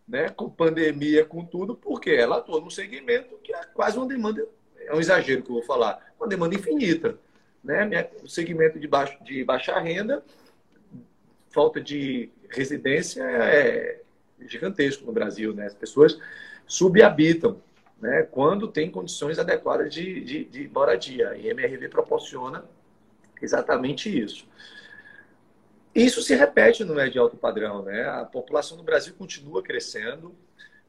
Né? Com pandemia, com tudo, porque ela atua num segmento que é quase uma demanda, é um exagero que eu vou falar, uma demanda infinita. Né? O segmento de, baixo, de baixa renda, falta de residência é gigantesco no Brasil. Né? As pessoas subhabitam né? quando tem condições adequadas de, de, de moradia. E a MRV proporciona exatamente isso. Isso se repete no médio alto padrão. Né? A população do Brasil continua crescendo,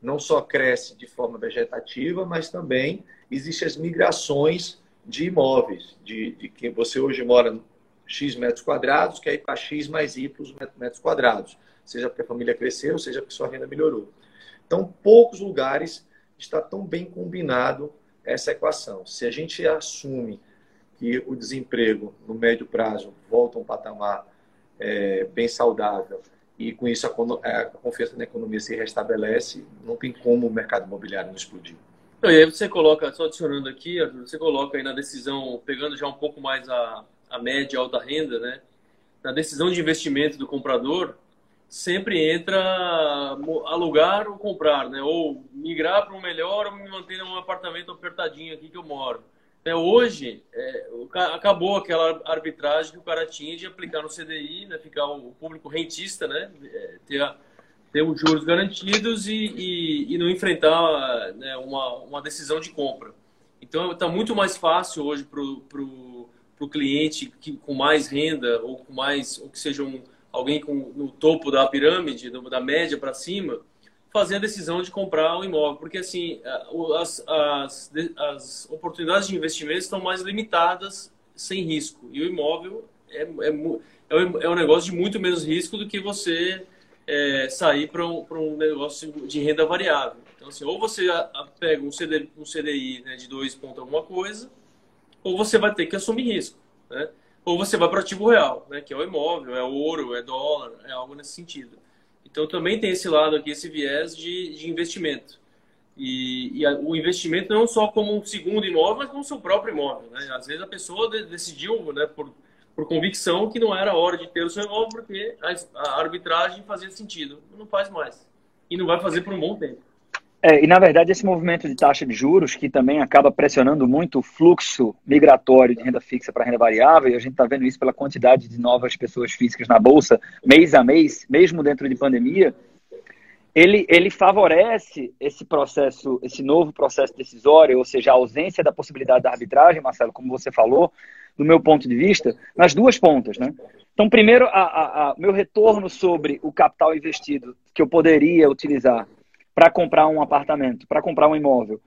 não só cresce de forma vegetativa, mas também existem as migrações de imóveis, de, de que você hoje mora X metros quadrados, quer ir para X mais Y metros quadrados, seja porque a família cresceu, seja porque sua renda melhorou. Então, poucos lugares está tão bem combinado essa equação. Se a gente assume que o desemprego no médio prazo volta a um patamar é, bem saudável e com isso a, a, confiança na economia se restabelece, não tem como o mercado imobiliário não explodir. e aí você coloca, só adicionando aqui, você coloca aí na decisão, pegando já um pouco mais a, a média alta renda, né? Na decisão de investimento do comprador, sempre entra alugar ou comprar, né? Ou migrar para um melhor ou me manter num apartamento apertadinho aqui que eu moro. É, hoje, é, acabou aquela arbitragem que o cara tinha de aplicar no CDI, né, ficar o público rentista, né, é, ter, ter os juros garantidos e, e, e não enfrentar né, uma, uma decisão de compra. Então, está muito mais fácil hoje para o cliente que, com mais renda ou com mais, ou que seja um, alguém com, no topo da pirâmide, da média para cima, fazer a decisão de comprar um imóvel, porque assim as, as, as oportunidades de investimento estão mais limitadas sem risco e o imóvel é, é, é, é um negócio de muito menos risco do que você é, sair para um, negócio de renda variável. Então assim, ou você pega um, CD, um CDI né, de 2 pontos alguma coisa, ou você vai ter que assumir risco, né? Ou você vai para ativo real, né, que é o imóvel, é ouro, é dólar, é algo nesse sentido. Então também tem esse lado aqui, esse viés de, de investimento. E, e a, o investimento não só como um segundo imóvel, mas como seu próprio imóvel. Né? Às vezes a pessoa de, decidiu, né, por, por convicção, que não era hora de ter o seu imóvel porque a, a arbitragem fazia sentido. Não faz mais. E não vai fazer por um bom tempo. É, e na verdade esse movimento de taxa de juros, que também acaba pressionando muito o fluxo migratório de renda fixa para renda variável, e a gente está vendo isso pela quantidade de novas pessoas físicas na Bolsa, mês a mês, mesmo dentro de pandemia, ele, ele favorece esse processo, esse novo processo decisório, ou seja, a ausência da possibilidade da arbitragem, Marcelo, como você falou, do meu ponto de vista, nas duas pontas. Né? Então, primeiro, a, a, a meu retorno sobre o capital investido que eu poderia utilizar para comprar um apartamento, para comprar um imóvel,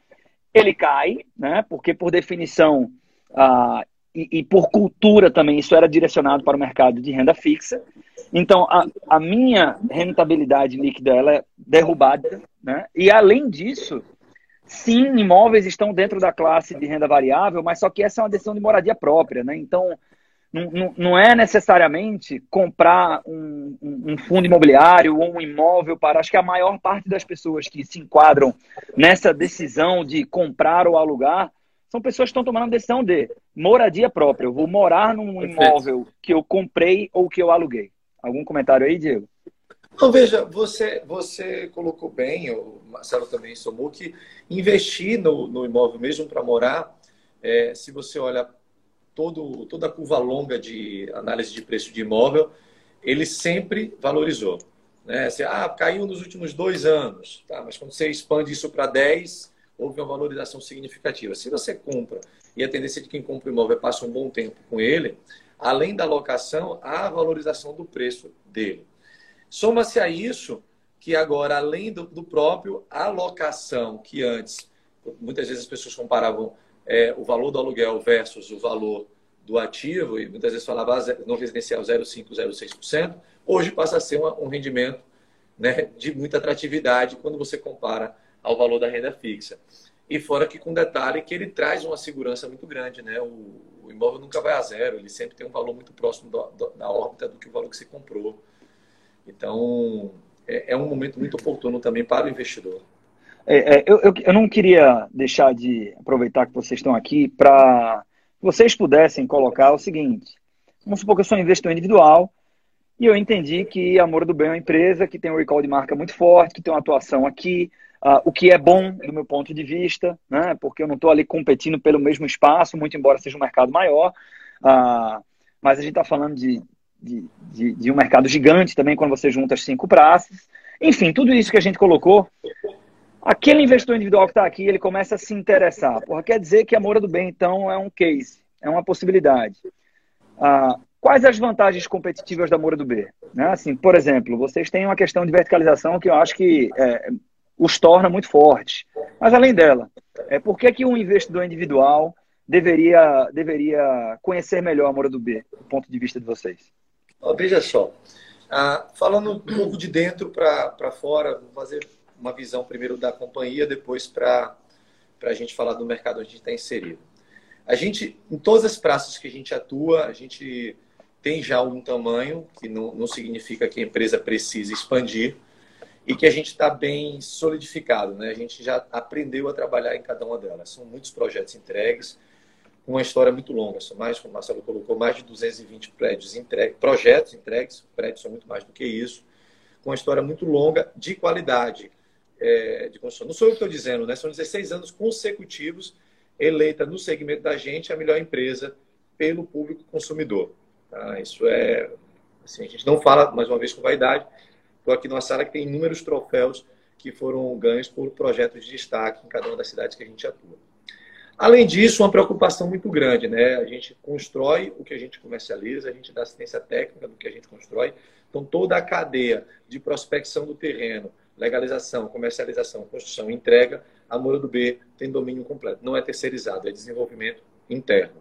ele cai, né? Porque por definição ah, e, e, por cultura também isso era direcionado para o mercado de renda fixa. Então a, a minha rentabilidade líquida ela é derrubada, né? E além disso, sim, imóveis estão dentro da classe de renda variável, mas só que essa é uma decisão de moradia própria, né? Então não, não é necessariamente comprar um, um, fundo imobiliário ou um imóvel para. Acho que a maior parte das pessoas que se enquadram nessa decisão de comprar ou alugar são pessoas que estão tomando a decisão de moradia própria. Eu vou morar num Perfeito. imóvel que eu comprei ou que eu aluguei. Algum comentário aí, Diego? Não, veja, você, você colocou bem, o Marcelo também somou, que investir no, no imóvel mesmo para morar, é, se você olha todo, toda a curva longa de análise de preço de imóvel, ele sempre valorizou. Né? Você, ah, caiu nos últimos dois anos, tá? mas quando você expande isso para 10, houve uma valorização significativa. Se você compra, e a tendência de quem compra imóvel passa um bom tempo com ele, além da locação, há a valorização do preço dele. Soma-se a isso que agora, além do, do próprio alocação, que antes, muitas vezes as pessoas comparavam é, o valor do aluguel versus o valor do ativo, e muitas vezes falava no residencial 0,5%, 0,6%, hoje passa a ser uma, um rendimento né, de muita atratividade quando você compara ao valor da renda fixa. E fora que com detalhe que ele traz uma segurança muito grande, né? O, o imóvel nunca vai a zero, ele sempre tem um valor muito próximo do, do, da órbita do que o valor que você comprou. Então, é, é um momento muito oportuno também para o investidor. É, é, eu, eu, eu, não queria deixar de aproveitar que vocês estão aqui para vocês pudessem colocar o seguinte: vamos supor que eu sou um investidor individual e eu entendi que a Moura do Bem é uma empresa que tem um recall de marca muito forte, que tem uma atuação aqui, Uh, o que é bom do meu ponto de vista, né? porque eu não estou ali competindo pelo mesmo espaço, muito embora seja um mercado maior. Uh, mas a gente está falando de, de, de, de, um mercado gigante também quando você junta as cinco praças. Enfim, tudo isso que a gente colocou, aquele investidor individual que está aqui, ele começa a se interessar. Porra, quer dizer que a Moura do Bem, então, é um case, é uma possibilidade. Uh, quais as vantagens competitivas da Moura do B? Né? Assim, por exemplo, vocês têm uma questão de verticalização que eu acho que é, os torna muito fortes. Mas além dela, é, por que, que um investidor individual deveria, deveria conhecer melhor a Moura do B, do ponto de vista de vocês? Oh, veja só, ah, falando um pouco de dentro para fora, vou fazer uma visão primeiro da companhia, depois para a gente falar do mercado onde a gente está inserido. A gente, em todas as praças que a gente atua, a gente tem já um tamanho, que não, não significa que a empresa precisa expandir, e que a gente está bem solidificado, né? A gente já aprendeu a trabalhar em cada uma delas. São muitos projetos entregues, com uma história muito longa. São mais, como o Marcelo colocou, mais de 220 prédios entregues, projetos entregues, prédios são muito mais do que isso, com uma história muito longa de qualidade é, de construção. Não sou eu que estou dizendo, né? São 16 anos consecutivos eleita no segmento da gente a melhor empresa pelo público consumidor. Tá? Isso é, assim, a gente não fala mais uma vez com vaidade, Estou aqui numa sala que tem inúmeros troféus que foram ganhos por projetos de destaque em cada uma das cidades que a gente atua. Além disso, uma preocupação muito grande, né? A gente constrói o que a gente comercializa, a gente dá assistência técnica do que a gente constrói. Então, toda a cadeia de prospecção do terreno, legalização, comercialização, construção e entrega, a Moura do B tem domínio completo. Não é terceirizado, é desenvolvimento interno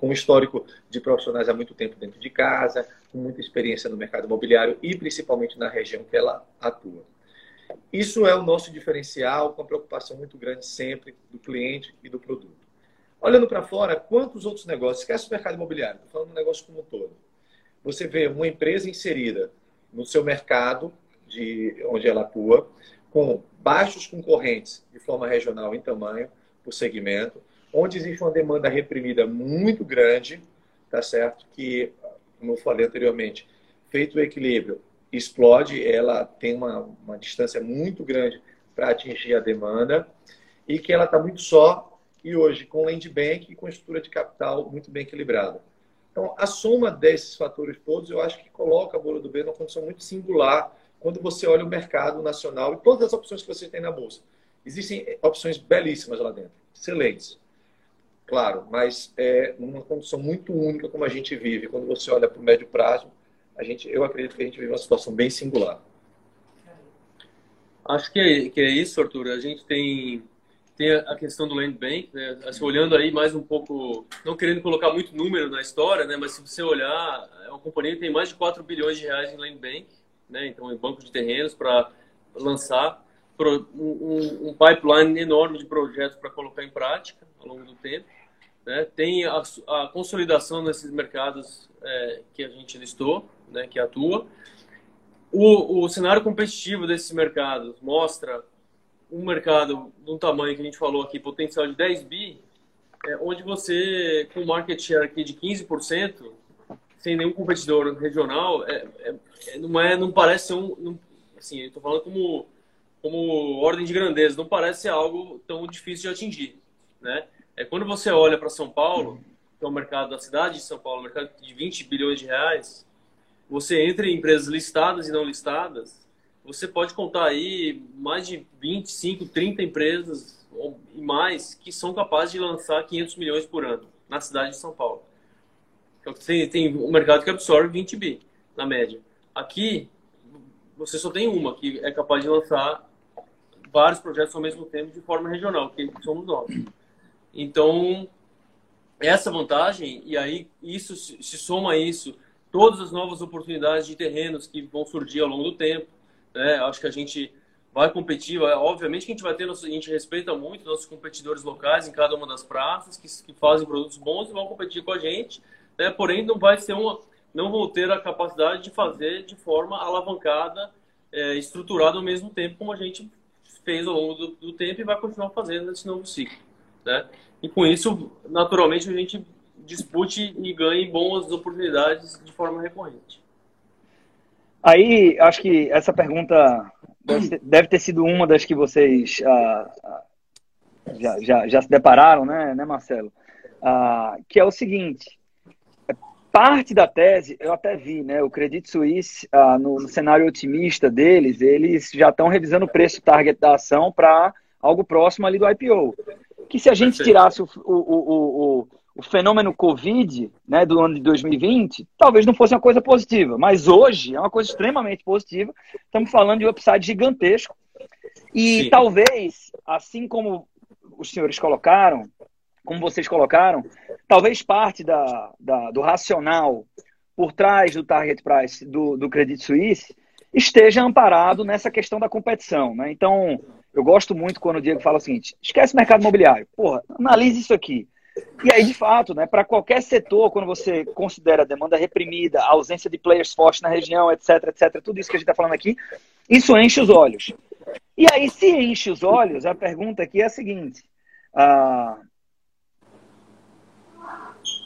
com um histórico de profissionais há muito tempo dentro de casa, com muita experiência no mercado imobiliário e principalmente na região que ela atua. Isso é o nosso diferencial, com a preocupação muito grande sempre do cliente e do produto. Olhando para fora, quantos outros negócios, esquece o mercado imobiliário, estou falando do negócio como um todo. Você vê uma empresa inserida no seu mercado, de onde ela atua, com baixos concorrentes de forma regional em tamanho, por segmento, onde existe uma demanda reprimida muito grande, tá certo? Que, como eu falei anteriormente, feito o equilíbrio, explode, ela tem uma, uma distância muito grande para atingir a demanda e que ela está muito só e hoje com land bank e com estrutura de capital muito bem equilibrada. Então, a soma desses fatores todos, eu acho que coloca a Bolo do B numa condição muito singular quando você olha o mercado nacional e todas as opções que você tem na bolsa. Existem opções belíssimas lá dentro, excelentes claro, mas é numa condição muito única como a gente vive. Quando você olha para o médio prazo, a gente, eu acredito que a gente vive uma situação bem singular. Acho que é, que é isso, Arthur. A gente tem, tem a questão do land bank, né? Assim, olhando aí mais um pouco, não querendo colocar muito número na história, né? mas se você olhar, uma companhia tem mais de 4 bilhões de reais em land bank, né? então em banco de terrenos para lançar um, um pipeline enorme de projetos para colocar em prática ao longo do tempo. Né? Tem a, a, consolidação nesses mercados é, que a gente listou, né, que atua. O, o cenário competitivo desses mercados mostra um mercado de um tamanho que a gente falou aqui, potencial de 10 bi, é, onde você, com market share aqui de 15%, sem nenhum competidor regional, é, é, não, é, não parece ser um. Não, assim, estou falando como, como ordem de grandeza, não parece ser algo tão difícil de atingir. Né? É, quando você olha para São Paulo, que é o mercado da cidade de São Paulo, mercado de 20 bilhões de reais, você entra em empresas listadas e não listadas, você pode contar aí mais de 25, 30 empresas e mais que são capazes de lançar 500 milhões por ano na cidade de São Paulo. Então, tem, tem um mercado que absorve 20 bi, na média. Aqui, você só tem uma que é capaz de lançar vários projetos ao mesmo tempo de forma regional, que somos nós. Então, essa vantagem, e aí isso se soma a isso, todas as novas oportunidades de terrenos que vão surgir ao longo do tempo. Né? Acho que a gente vai competir, obviamente que a gente vai ter, a gente respeita muito nossos competidores locais em cada uma das praças, que, que fazem produtos bons e vão competir com a gente, né? porém não vai ser uma, não vão ter a capacidade de fazer de forma alavancada, é, estruturada ao mesmo tempo como a gente fez ao longo do, do tempo e vai continuar fazendo nesse novo ciclo. Né? E com isso, naturalmente, a gente dispute e ganhe boas oportunidades de forma recorrente. Aí, acho que essa pergunta deve ter sido uma das que vocês ah, ah, já, já, já, se depararam, né, né Marcelo? Ah, que é o seguinte: parte da tese, eu até vi, né? O Credit Suisse, ah, no, no, cenário otimista deles, eles já estão revisando o preço target da ação para algo próximo ali do IPO. Que se a gente tirasse o, o, o, o, fenômeno Covid né, do ano de 2020, talvez não fosse uma coisa positiva. Mas hoje é uma coisa extremamente positiva. Estamos falando de um upside gigantesco. E Sim. talvez, assim como os senhores colocaram, como vocês colocaram, talvez parte da, da, do racional por trás do target price do, do Credit Suisse esteja amparado nessa questão da competição. Né? Então, eu gosto muito quando o Diego fala o seguinte: esquece mercado imobiliário, porra, analise isso aqui. E aí, de fato, né, para qualquer setor, quando você considera a demanda reprimida, a ausência de players fortes na região, etc, etc, tudo isso que a gente está falando aqui, isso enche os olhos. E aí, se enche os olhos, a pergunta aqui é a seguinte: ah,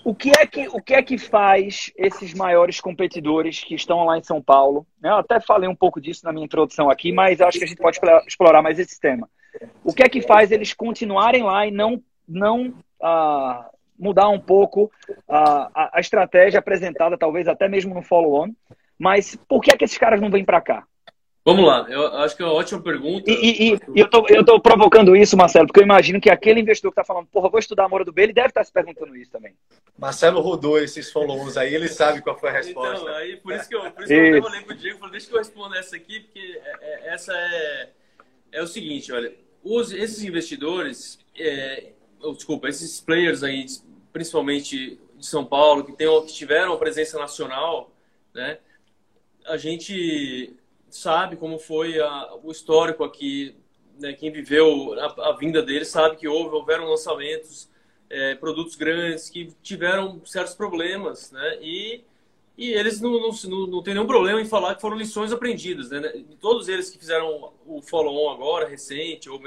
o que é que o que é que faz esses maiores competidores que estão lá em São Paulo? Né? Eu até falei um pouco disso na minha introdução aqui, mas acho que a gente pode explorar mais esse tema. O que é que faz eles continuarem lá e não não ah, mudar um pouco ah, a, a estratégia apresentada, talvez até mesmo no follow-on? Mas por que é que esses caras não vêm para cá? Vamos lá, eu acho que é uma ótima pergunta. E, e, e eu, tô, eu tô provocando isso, Marcelo, porque eu imagino que aquele investidor que está falando, porra, vou estudar a Moura do B, ele deve estar tá se perguntando isso também. Marcelo rodou esses follows aí, ele sabe qual foi a resposta. Então, aí, por isso que eu, por isso que eu falei pro Diego, falei, deixa que eu responda essa aqui, porque é, é, essa é, é o seguinte, olha, os, esses investidores, é, oh, desculpa, esses players aí, principalmente de São Paulo, que, tem, que tiveram presença nacional, né, a gente sabe como foi a, o histórico aqui, né, quem viveu a, a, vinda deles sabe que houve, houveram lançamentos, é, produtos grandes que tiveram certos problemas, né, e, e eles não, não, não, não tem nenhum problema em falar que foram lições aprendidas, né, todos eles que fizeram o follow-on agora, recente, ou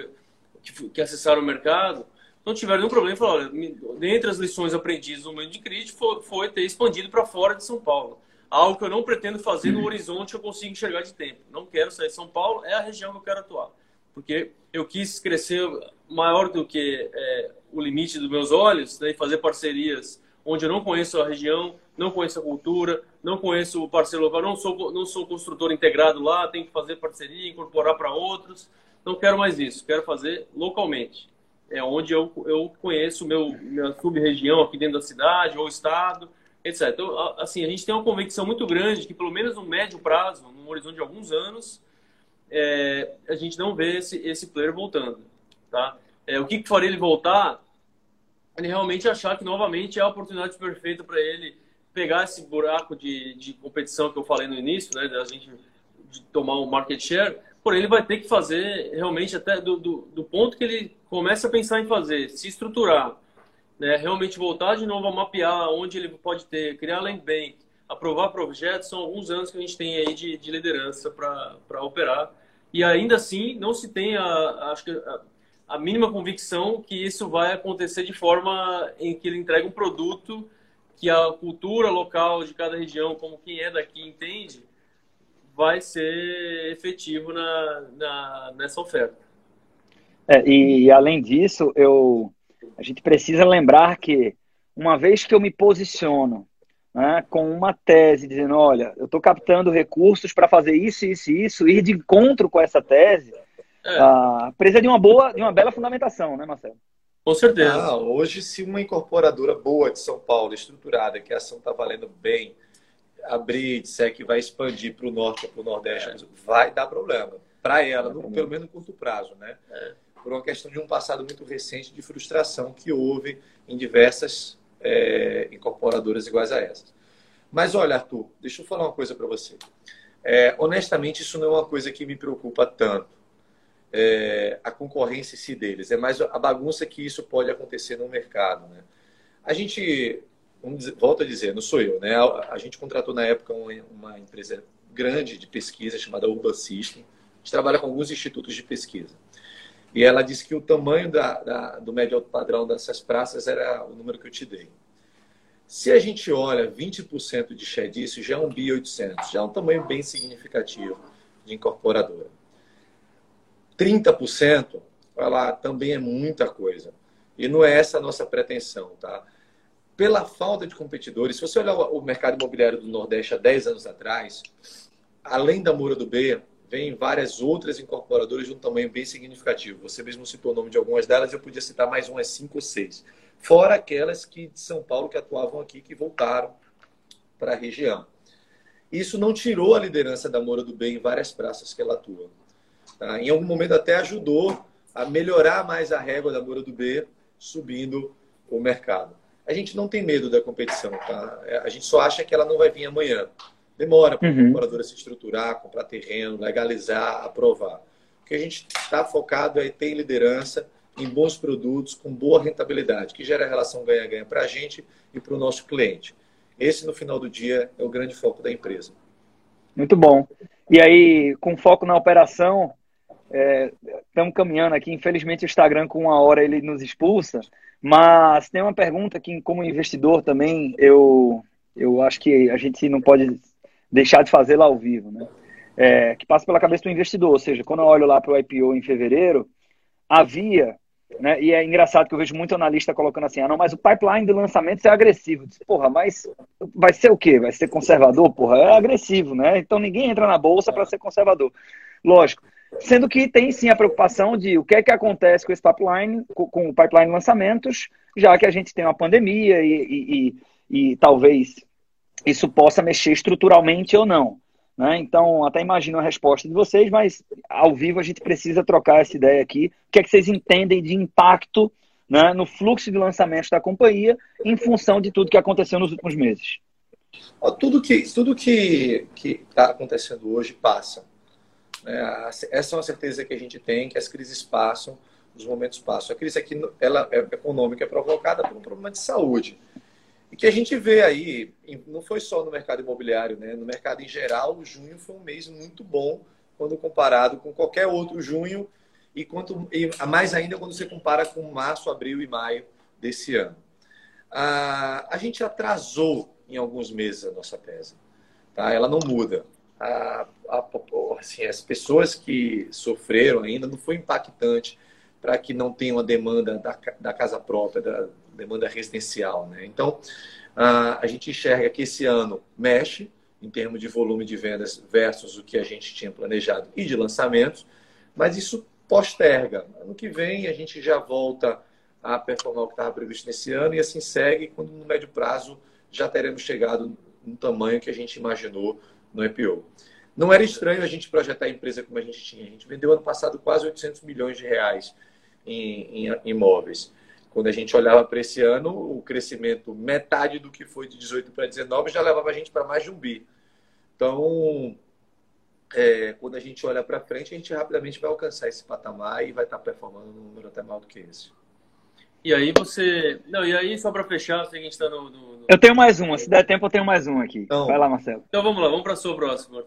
que, que acessaram o mercado, não tiveram nenhum problema em falar, olha, dentre as lições aprendidas no momento de crise foi, foi ter expandido para fora de São Paulo algo que eu não pretendo fazer no horizonte eu consigo enxergar de tempo. Não quero sair de São Paulo, é a região que eu quero atuar. Porque eu quis crescer maior do que é, o limite dos meus olhos, né, e fazer parcerias onde eu não conheço a região, não conheço a cultura, não conheço o parceiro local, não sou, não sou construtor integrado lá, tenho que fazer parceria, incorporar para outros. Não quero mais isso, quero fazer localmente. É onde eu, eu conheço meu, minha sub-região aqui dentro da cidade ou estado, etc. Então, assim, a gente tem uma convicção muito grande que, pelo menos no médio prazo, num horizonte de alguns anos, é, a gente não vê esse, esse player voltando. Tá? É, o que, que faria ele voltar? Ele realmente achar que, novamente, é a oportunidade perfeita para ele pegar esse buraco de, de competição que eu falei no início, né, da gente de tomar um market share, porém ele vai ter que fazer realmente até do, do, do ponto que ele começa a pensar em fazer, se estruturar, né, realmente voltar de novo a mapear onde ele pode ter, criar land bank, aprovar projetos, são alguns anos que a gente tem aí de, de liderança para operar. E ainda assim, não se tem a, acho que a, a, mínima convicção que isso vai acontecer de forma em que ele entrega um produto que a cultura local de cada região, como quem é daqui entende, vai ser efetivo na, na nessa oferta. É, e além disso, eu a gente precisa lembrar que, uma vez que eu me posiciono né, com uma tese dizendo, olha, eu estou captando recursos para fazer isso, isso e isso, ir de encontro com essa tese, é. uh, precisa de uma boa, de uma bela fundamentação, né, Marcelo? Com certeza. Ah, hoje, se uma incorporadora boa de São Paulo, estruturada, que a ação está valendo bem, abrir, disser que vai expandir para o norte ou para o nordeste, é. vai dar problema. Para ela, no, pelo menos no curto prazo, né? É. Por uma questão de um passado muito recente de frustração que houve em diversas é, incorporadoras iguais a essas. Mas olha, Arthur, deixa eu falar uma coisa para você. É, honestamente, isso não é uma coisa que me preocupa tanto. É, a concorrência em si deles. É mais a bagunça que isso pode acontecer no mercado. Né? A gente, volto a dizer, não sou eu, né? A, a gente contratou na época uma, uma, empresa grande de pesquisa chamada Urban System. A gente trabalha com alguns institutos de pesquisa. E ela disse que o tamanho da, da, do médio alto padrão dessas praças era o número que eu te dei. Se a gente olha 20% de share disso, já é um BI 800, já é um tamanho bem significativo de incorporadora. 30%, olha lá, também é muita coisa. E não é essa a nossa pretensão, tá? Pela falta de competidores, se você olhar o mercado imobiliário do Nordeste há 10 anos atrás, além da Moura do B, vem várias outras incorporadoras de um tamanho bem significativo. Você mesmo citou o nome de algumas delas, eu podia citar mais umas 5 ou 6 fora aquelas que de São Paulo que atuavam aqui, que voltaram para a região. Isso não tirou a liderança da Moura do Bem em várias praças que ela atua. Tá? Em algum momento até ajudou a melhorar mais a régua da Moura do B, subindo o mercado. A gente não tem medo da competição, tá? A gente só acha que ela não vai vir amanhã. Demora para uhum. a se estruturar, comprar terreno, legalizar, aprovar. O que a gente está focado é ter liderança em bons produtos com boa rentabilidade, que gera relação ganha-ganha para a gente e para o nosso cliente. Esse, no final do dia, é o grande foco da empresa. Muito bom. E aí, com foco na operação, estamos é, caminhando aqui. Infelizmente, o Instagram, com uma hora, ele nos expulsa. Mas tem uma pergunta que, como investidor também, eu, eu acho que a gente não pode deixar de fazê-la ao vivo, né? É, que passa pela cabeça do investidor. Ou seja, quando eu olho lá para o IPO em fevereiro, havia né? E é engraçado que eu vejo muito analista colocando assim, ah, não, mas o pipeline de lançamentos é agressivo. Diz, porra, mas vai ser o quê? Vai ser conservador? Porra, é agressivo, né? Então ninguém entra na bolsa para ser conservador. Lógico. Sendo que tem sim a preocupação de o que é que acontece com esse pipeline, com o pipeline de lançamentos, já que a gente tem uma pandemia e, e, e, e talvez isso possa mexer estruturalmente ou não. Né? Então, até imagino a resposta de vocês, mas ao vivo a gente precisa trocar essa ideia aqui. O que é que vocês entendem de impacto né, no fluxo de lançamentos da companhia em função de tudo que aconteceu nos últimos meses? Tudo que tudo que está acontecendo hoje passa. Né? Essa é uma certeza que a gente tem, que as crises passam, os momentos passam. A crise aqui ela é econômica é provocada por um problema de saúde. E que a gente vê aí, não foi só no mercado imobiliário, né? no mercado em geral, junho foi um mês muito bom quando comparado com qualquer outro junho e, quanto, e mais ainda quando você compara com março, abril e maio desse ano. Ah, a gente atrasou em alguns meses a nossa tese. Tá? Ela não muda. A, a, assim, as pessoas que sofreram ainda não foi impactante para que não tenha uma demanda da, da casa própria, da, demanda residencial. Né? Então, a gente enxerga que esse ano mexe em termos de volume de vendas versus o que a gente tinha planejado e de lançamentos, mas isso posterga. Ano que vem a gente já volta a performar o que estava previsto nesse ano e assim segue, quando no médio prazo já teremos chegado no tamanho que a gente imaginou no IPO. Não era estranho a gente projetar a empresa como a gente tinha. A gente vendeu ano passado quase 800 milhões de reais em, em imóveis. Quando a gente olhava para esse ano, o crescimento, metade do que foi de 18 para 19, já levava a gente para mais de um bi. Então, é, quando a gente olha para frente, a gente rapidamente vai alcançar esse patamar e vai estar tá performando num número até maior do que esse. E aí você. Não, e aí, só para fechar, o seguinte está no, no, no, Eu tenho mais uma, se der tempo, eu tenho mais um aqui. Então, vai lá, Marcelo. Então vamos lá, vamos para a sua próxima.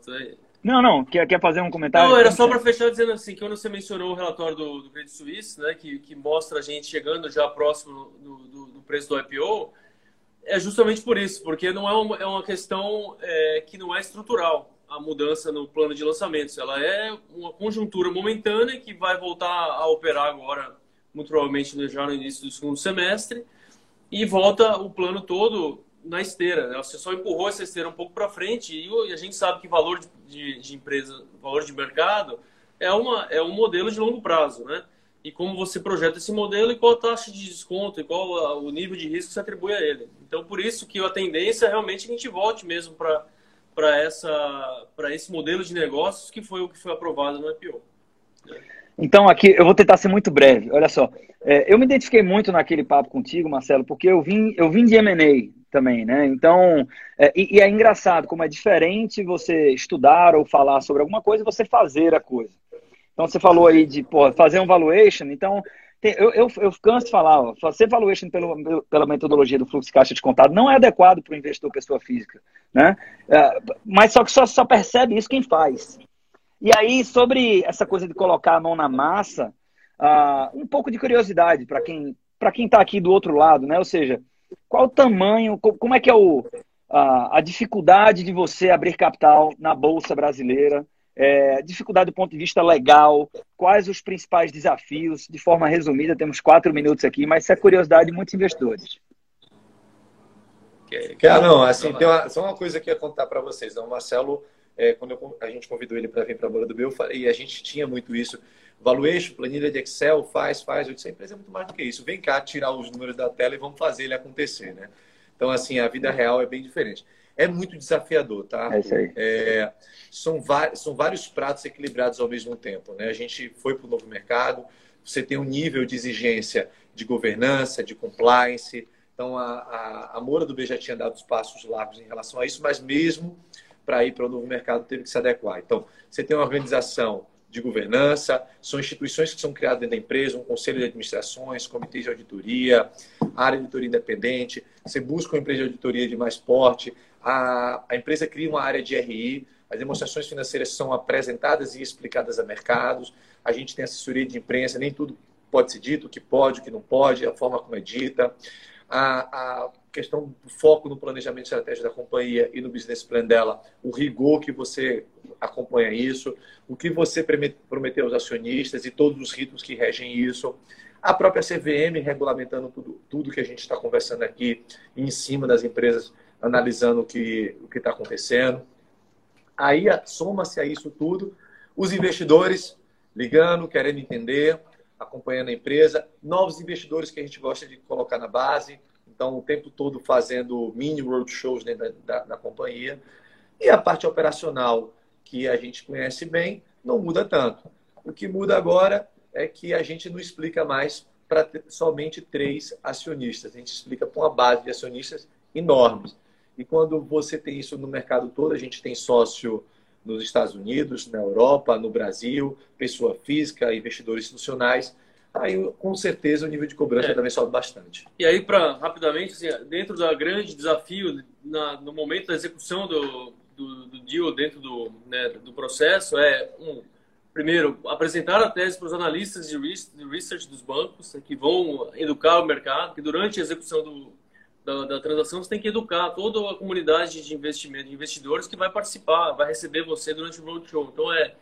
Não, não, quer, quer fazer um comentário? Não, era só para fechar dizendo assim, que quando você mencionou o relatório do, do Credit Suisse, né, que, que mostra a gente chegando já próximo do, do, do preço do IPO, é justamente por isso, porque não é uma, é uma questão é, que não é estrutural a mudança no plano de lançamentos. Ela é uma conjuntura momentânea que vai voltar a operar agora, muito provavelmente já no início do segundo semestre, e volta o plano todo na esteira. Né? Você só empurrou essa esteira um pouco para frente e a gente sabe que valor de, de, empresa, valor de mercado é, uma, é um modelo de longo prazo, né? E como você projeta esse modelo e qual a taxa de desconto e qual o nível de risco que se atribui a ele. Então, por isso que a tendência é realmente que a gente volte mesmo para esse modelo de negócios que foi o que foi aprovado no IPO. Então aqui eu vou tentar ser muito breve. Olha só, é, eu me identifiquei muito naquele papo contigo, Marcelo, porque eu vim eu vim de M&A também, né? Então é, e, e é engraçado como é diferente você estudar ou falar sobre alguma coisa e você fazer a coisa. Então você falou aí de pô, fazer um valuation, então tem, eu, eu, eu, canso de falar, ó, fazer valuation pelo, pela metodologia do fluxo de caixa de contado não é adequado para o investidor pessoa física, né? É, mas só que só, só percebe isso quem faz. E aí, sobre essa coisa de colocar a mão na massa, uh, um pouco de curiosidade para quem para quem está aqui do outro lado, né? Ou seja, qual o tamanho, como é que é o, uh, a dificuldade de você abrir capital na Bolsa Brasileira? É, dificuldade do ponto de vista legal, quais os principais desafios, de forma resumida, temos quatro minutos aqui, mas isso é curiosidade de muitos investidores. Ah, não, assim, tem uma, só uma coisa que eu ia contar para vocês. Né? O Marcelo, é, quando eu, a gente convidou ele para vir para a Bola do B, eu falei, e a gente tinha muito isso. Valuation, planilha de Excel, faz, faz. Eu disse, a empresa é muito mais do que isso. Vem cá, tirar os números da tela e vamos fazer ele acontecer, né? Então, assim, a vida real é bem diferente é muito desafiador, tá? É isso aí. É, são, são vários pratos equilibrados ao mesmo tempo, né? A gente foi para o novo mercado, você tem um nível de exigência de governança, de compliance. Então, a, a, a Moura do B já tinha dado os passos largos em relação a isso, mas mesmo para ir para o novo mercado teve que se adequar. Então, você tem uma organização de governança, são instituições que são criadas dentro da empresa, um conselho de administrações, comitês de auditoria, área de auditoria independente, você busca uma empresa de auditoria de mais porte, a, a empresa cria uma área de RI, as demonstrações financeiras são apresentadas e explicadas a mercados, a gente tem assessoria de imprensa, nem tudo pode ser dito, o que pode, o que não pode, a forma como é dita. A, a questão do foco no planejamento estratégico da companhia e no business plan dela, o rigor que você acompanha isso, o que você prometeu aos acionistas e todos os ritos que regem isso. A própria CVM regulamentando tudo, tudo que a gente está conversando aqui em cima das empresas analisando o que o está acontecendo. Aí soma-se a isso tudo os investidores ligando, querendo entender, acompanhando a empresa, novos investidores que a gente gosta de colocar na base, então o tempo todo fazendo mini roadshows dentro da, da, da companhia. E a parte operacional, que a gente conhece bem, não muda tanto. O que muda agora é que a gente não explica mais para somente três acionistas. A gente explica para uma base de acionistas enormes. E quando você tem isso no mercado todo, a gente tem sócio nos Estados Unidos, na Europa, no Brasil, pessoa física, investidores institucionais. Aí, com certeza, o nível de cobrança é. também sobe bastante. E aí, para rapidamente, assim, dentro do grande desafio, na, no momento da execução do, do, do deal, dentro do, né, do processo, é, um, primeiro, apresentar a tese para os analistas de research dos bancos, né, que vão educar o mercado, que durante a execução do, da, da, transação, você tem que educar toda a comunidade de investimento, de investidores que vai participar, vai receber você durante o roadshow. Então, é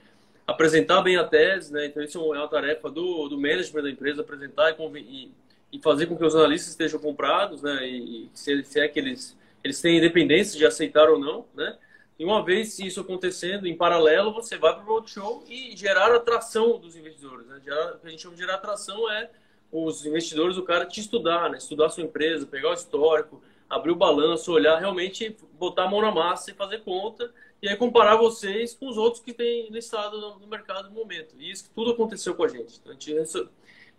apresentar bem a tese, né? Então, isso é uma tarefa do, do management da empresa, apresentar e, e fazer com que os analistas estejam comprados, né? E, se, se, é que eles, eles têm independência de aceitar ou não, né? E uma vez isso acontecendo, em paralelo, você vai para o roadshow e gerar atração dos investidores. Né? Gerar, o que a gente chama de gerar atração é os investidores, o cara te estudar, né? Estudar a sua empresa, pegar o histórico, abrir o balanço, olhar, realmente botar a mão na massa e fazer conta. E aí comparar vocês com os outros que têm listado no mercado no momento. E isso tudo aconteceu com a gente. Então, a, gente recebeu,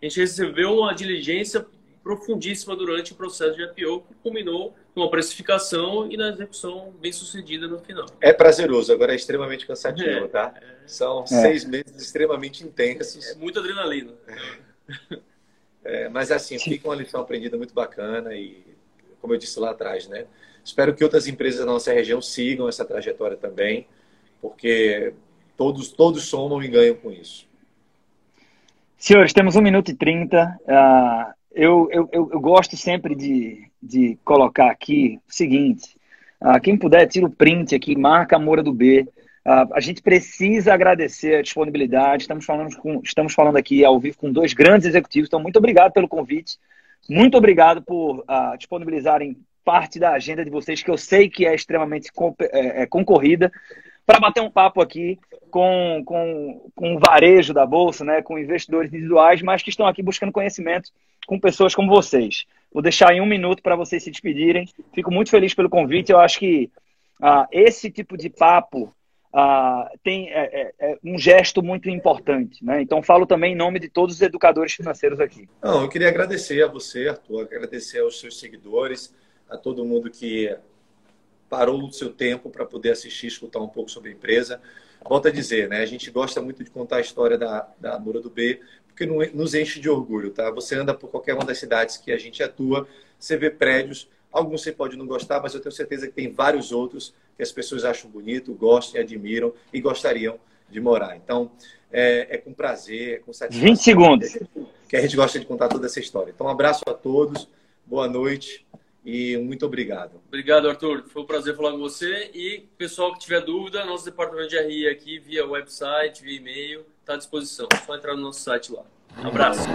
a gente recebeu uma diligência profundíssima durante o processo de IPO, que culminou com uma precificação e na execução bem sucedida no final. É prazeroso, agora é extremamente cansativo, é, tá? É, São é. seis meses extremamente intensos. É muita adrenalina. [LAUGHS] É, mas assim, fica uma lição aprendida muito bacana e, como eu disse lá atrás, né? Espero que outras empresas da nossa região sigam essa trajetória também, porque todos, todos somam e ganham com isso. Senhores, temos um minuto e trinta. Uh, eu, eu, eu, gosto sempre de, de colocar aqui o seguinte: uh, quem puder, tira o print aqui, marca a Moura do B. Uh, a gente precisa agradecer a disponibilidade. Estamos falando, com, estamos falando aqui ao vivo com dois grandes executivos, então muito obrigado pelo convite. Muito obrigado por uh, disponibilizarem parte da agenda de vocês, que eu sei que é extremamente é, é, concorrida, para bater um papo aqui com, com, com o varejo da Bolsa, né, com investidores individuais, mas que estão aqui buscando conhecimento com pessoas como vocês. Vou deixar em um minuto para vocês se despedirem. Fico muito feliz pelo convite. Eu acho que ah, esse tipo de papo ah, tem é, é, é, um gesto muito importante. Né? Então, falo também em nome de todos os educadores financeiros aqui. Não, eu queria agradecer a você, Arthur, agradecer aos seus seguidores, a todo mundo que parou o seu tempo para poder assistir, escutar um pouco sobre a empresa. Volto a dizer, né? A gente gosta muito de contar a história da, da Moura do B, porque nos enche de orgulho, tá? Você anda por qualquer uma das cidades que a gente atua, você vê prédios, alguns você pode não gostar, mas eu tenho certeza que tem vários outros que as pessoas acham bonito, gostam, admiram e gostariam de morar. Então, é, é com prazer, é com satisfação. 20 segundos. Que a gente gosta de contar toda essa história. Então, um abraço a todos, boa noite e muito obrigado. Obrigado, Arthur. Foi um prazer falar com você. E pessoal que tiver dúvida, nosso departamento de RI aqui, via website, via e-mail, está à disposição. É só entrar no nosso site lá. Um abraço.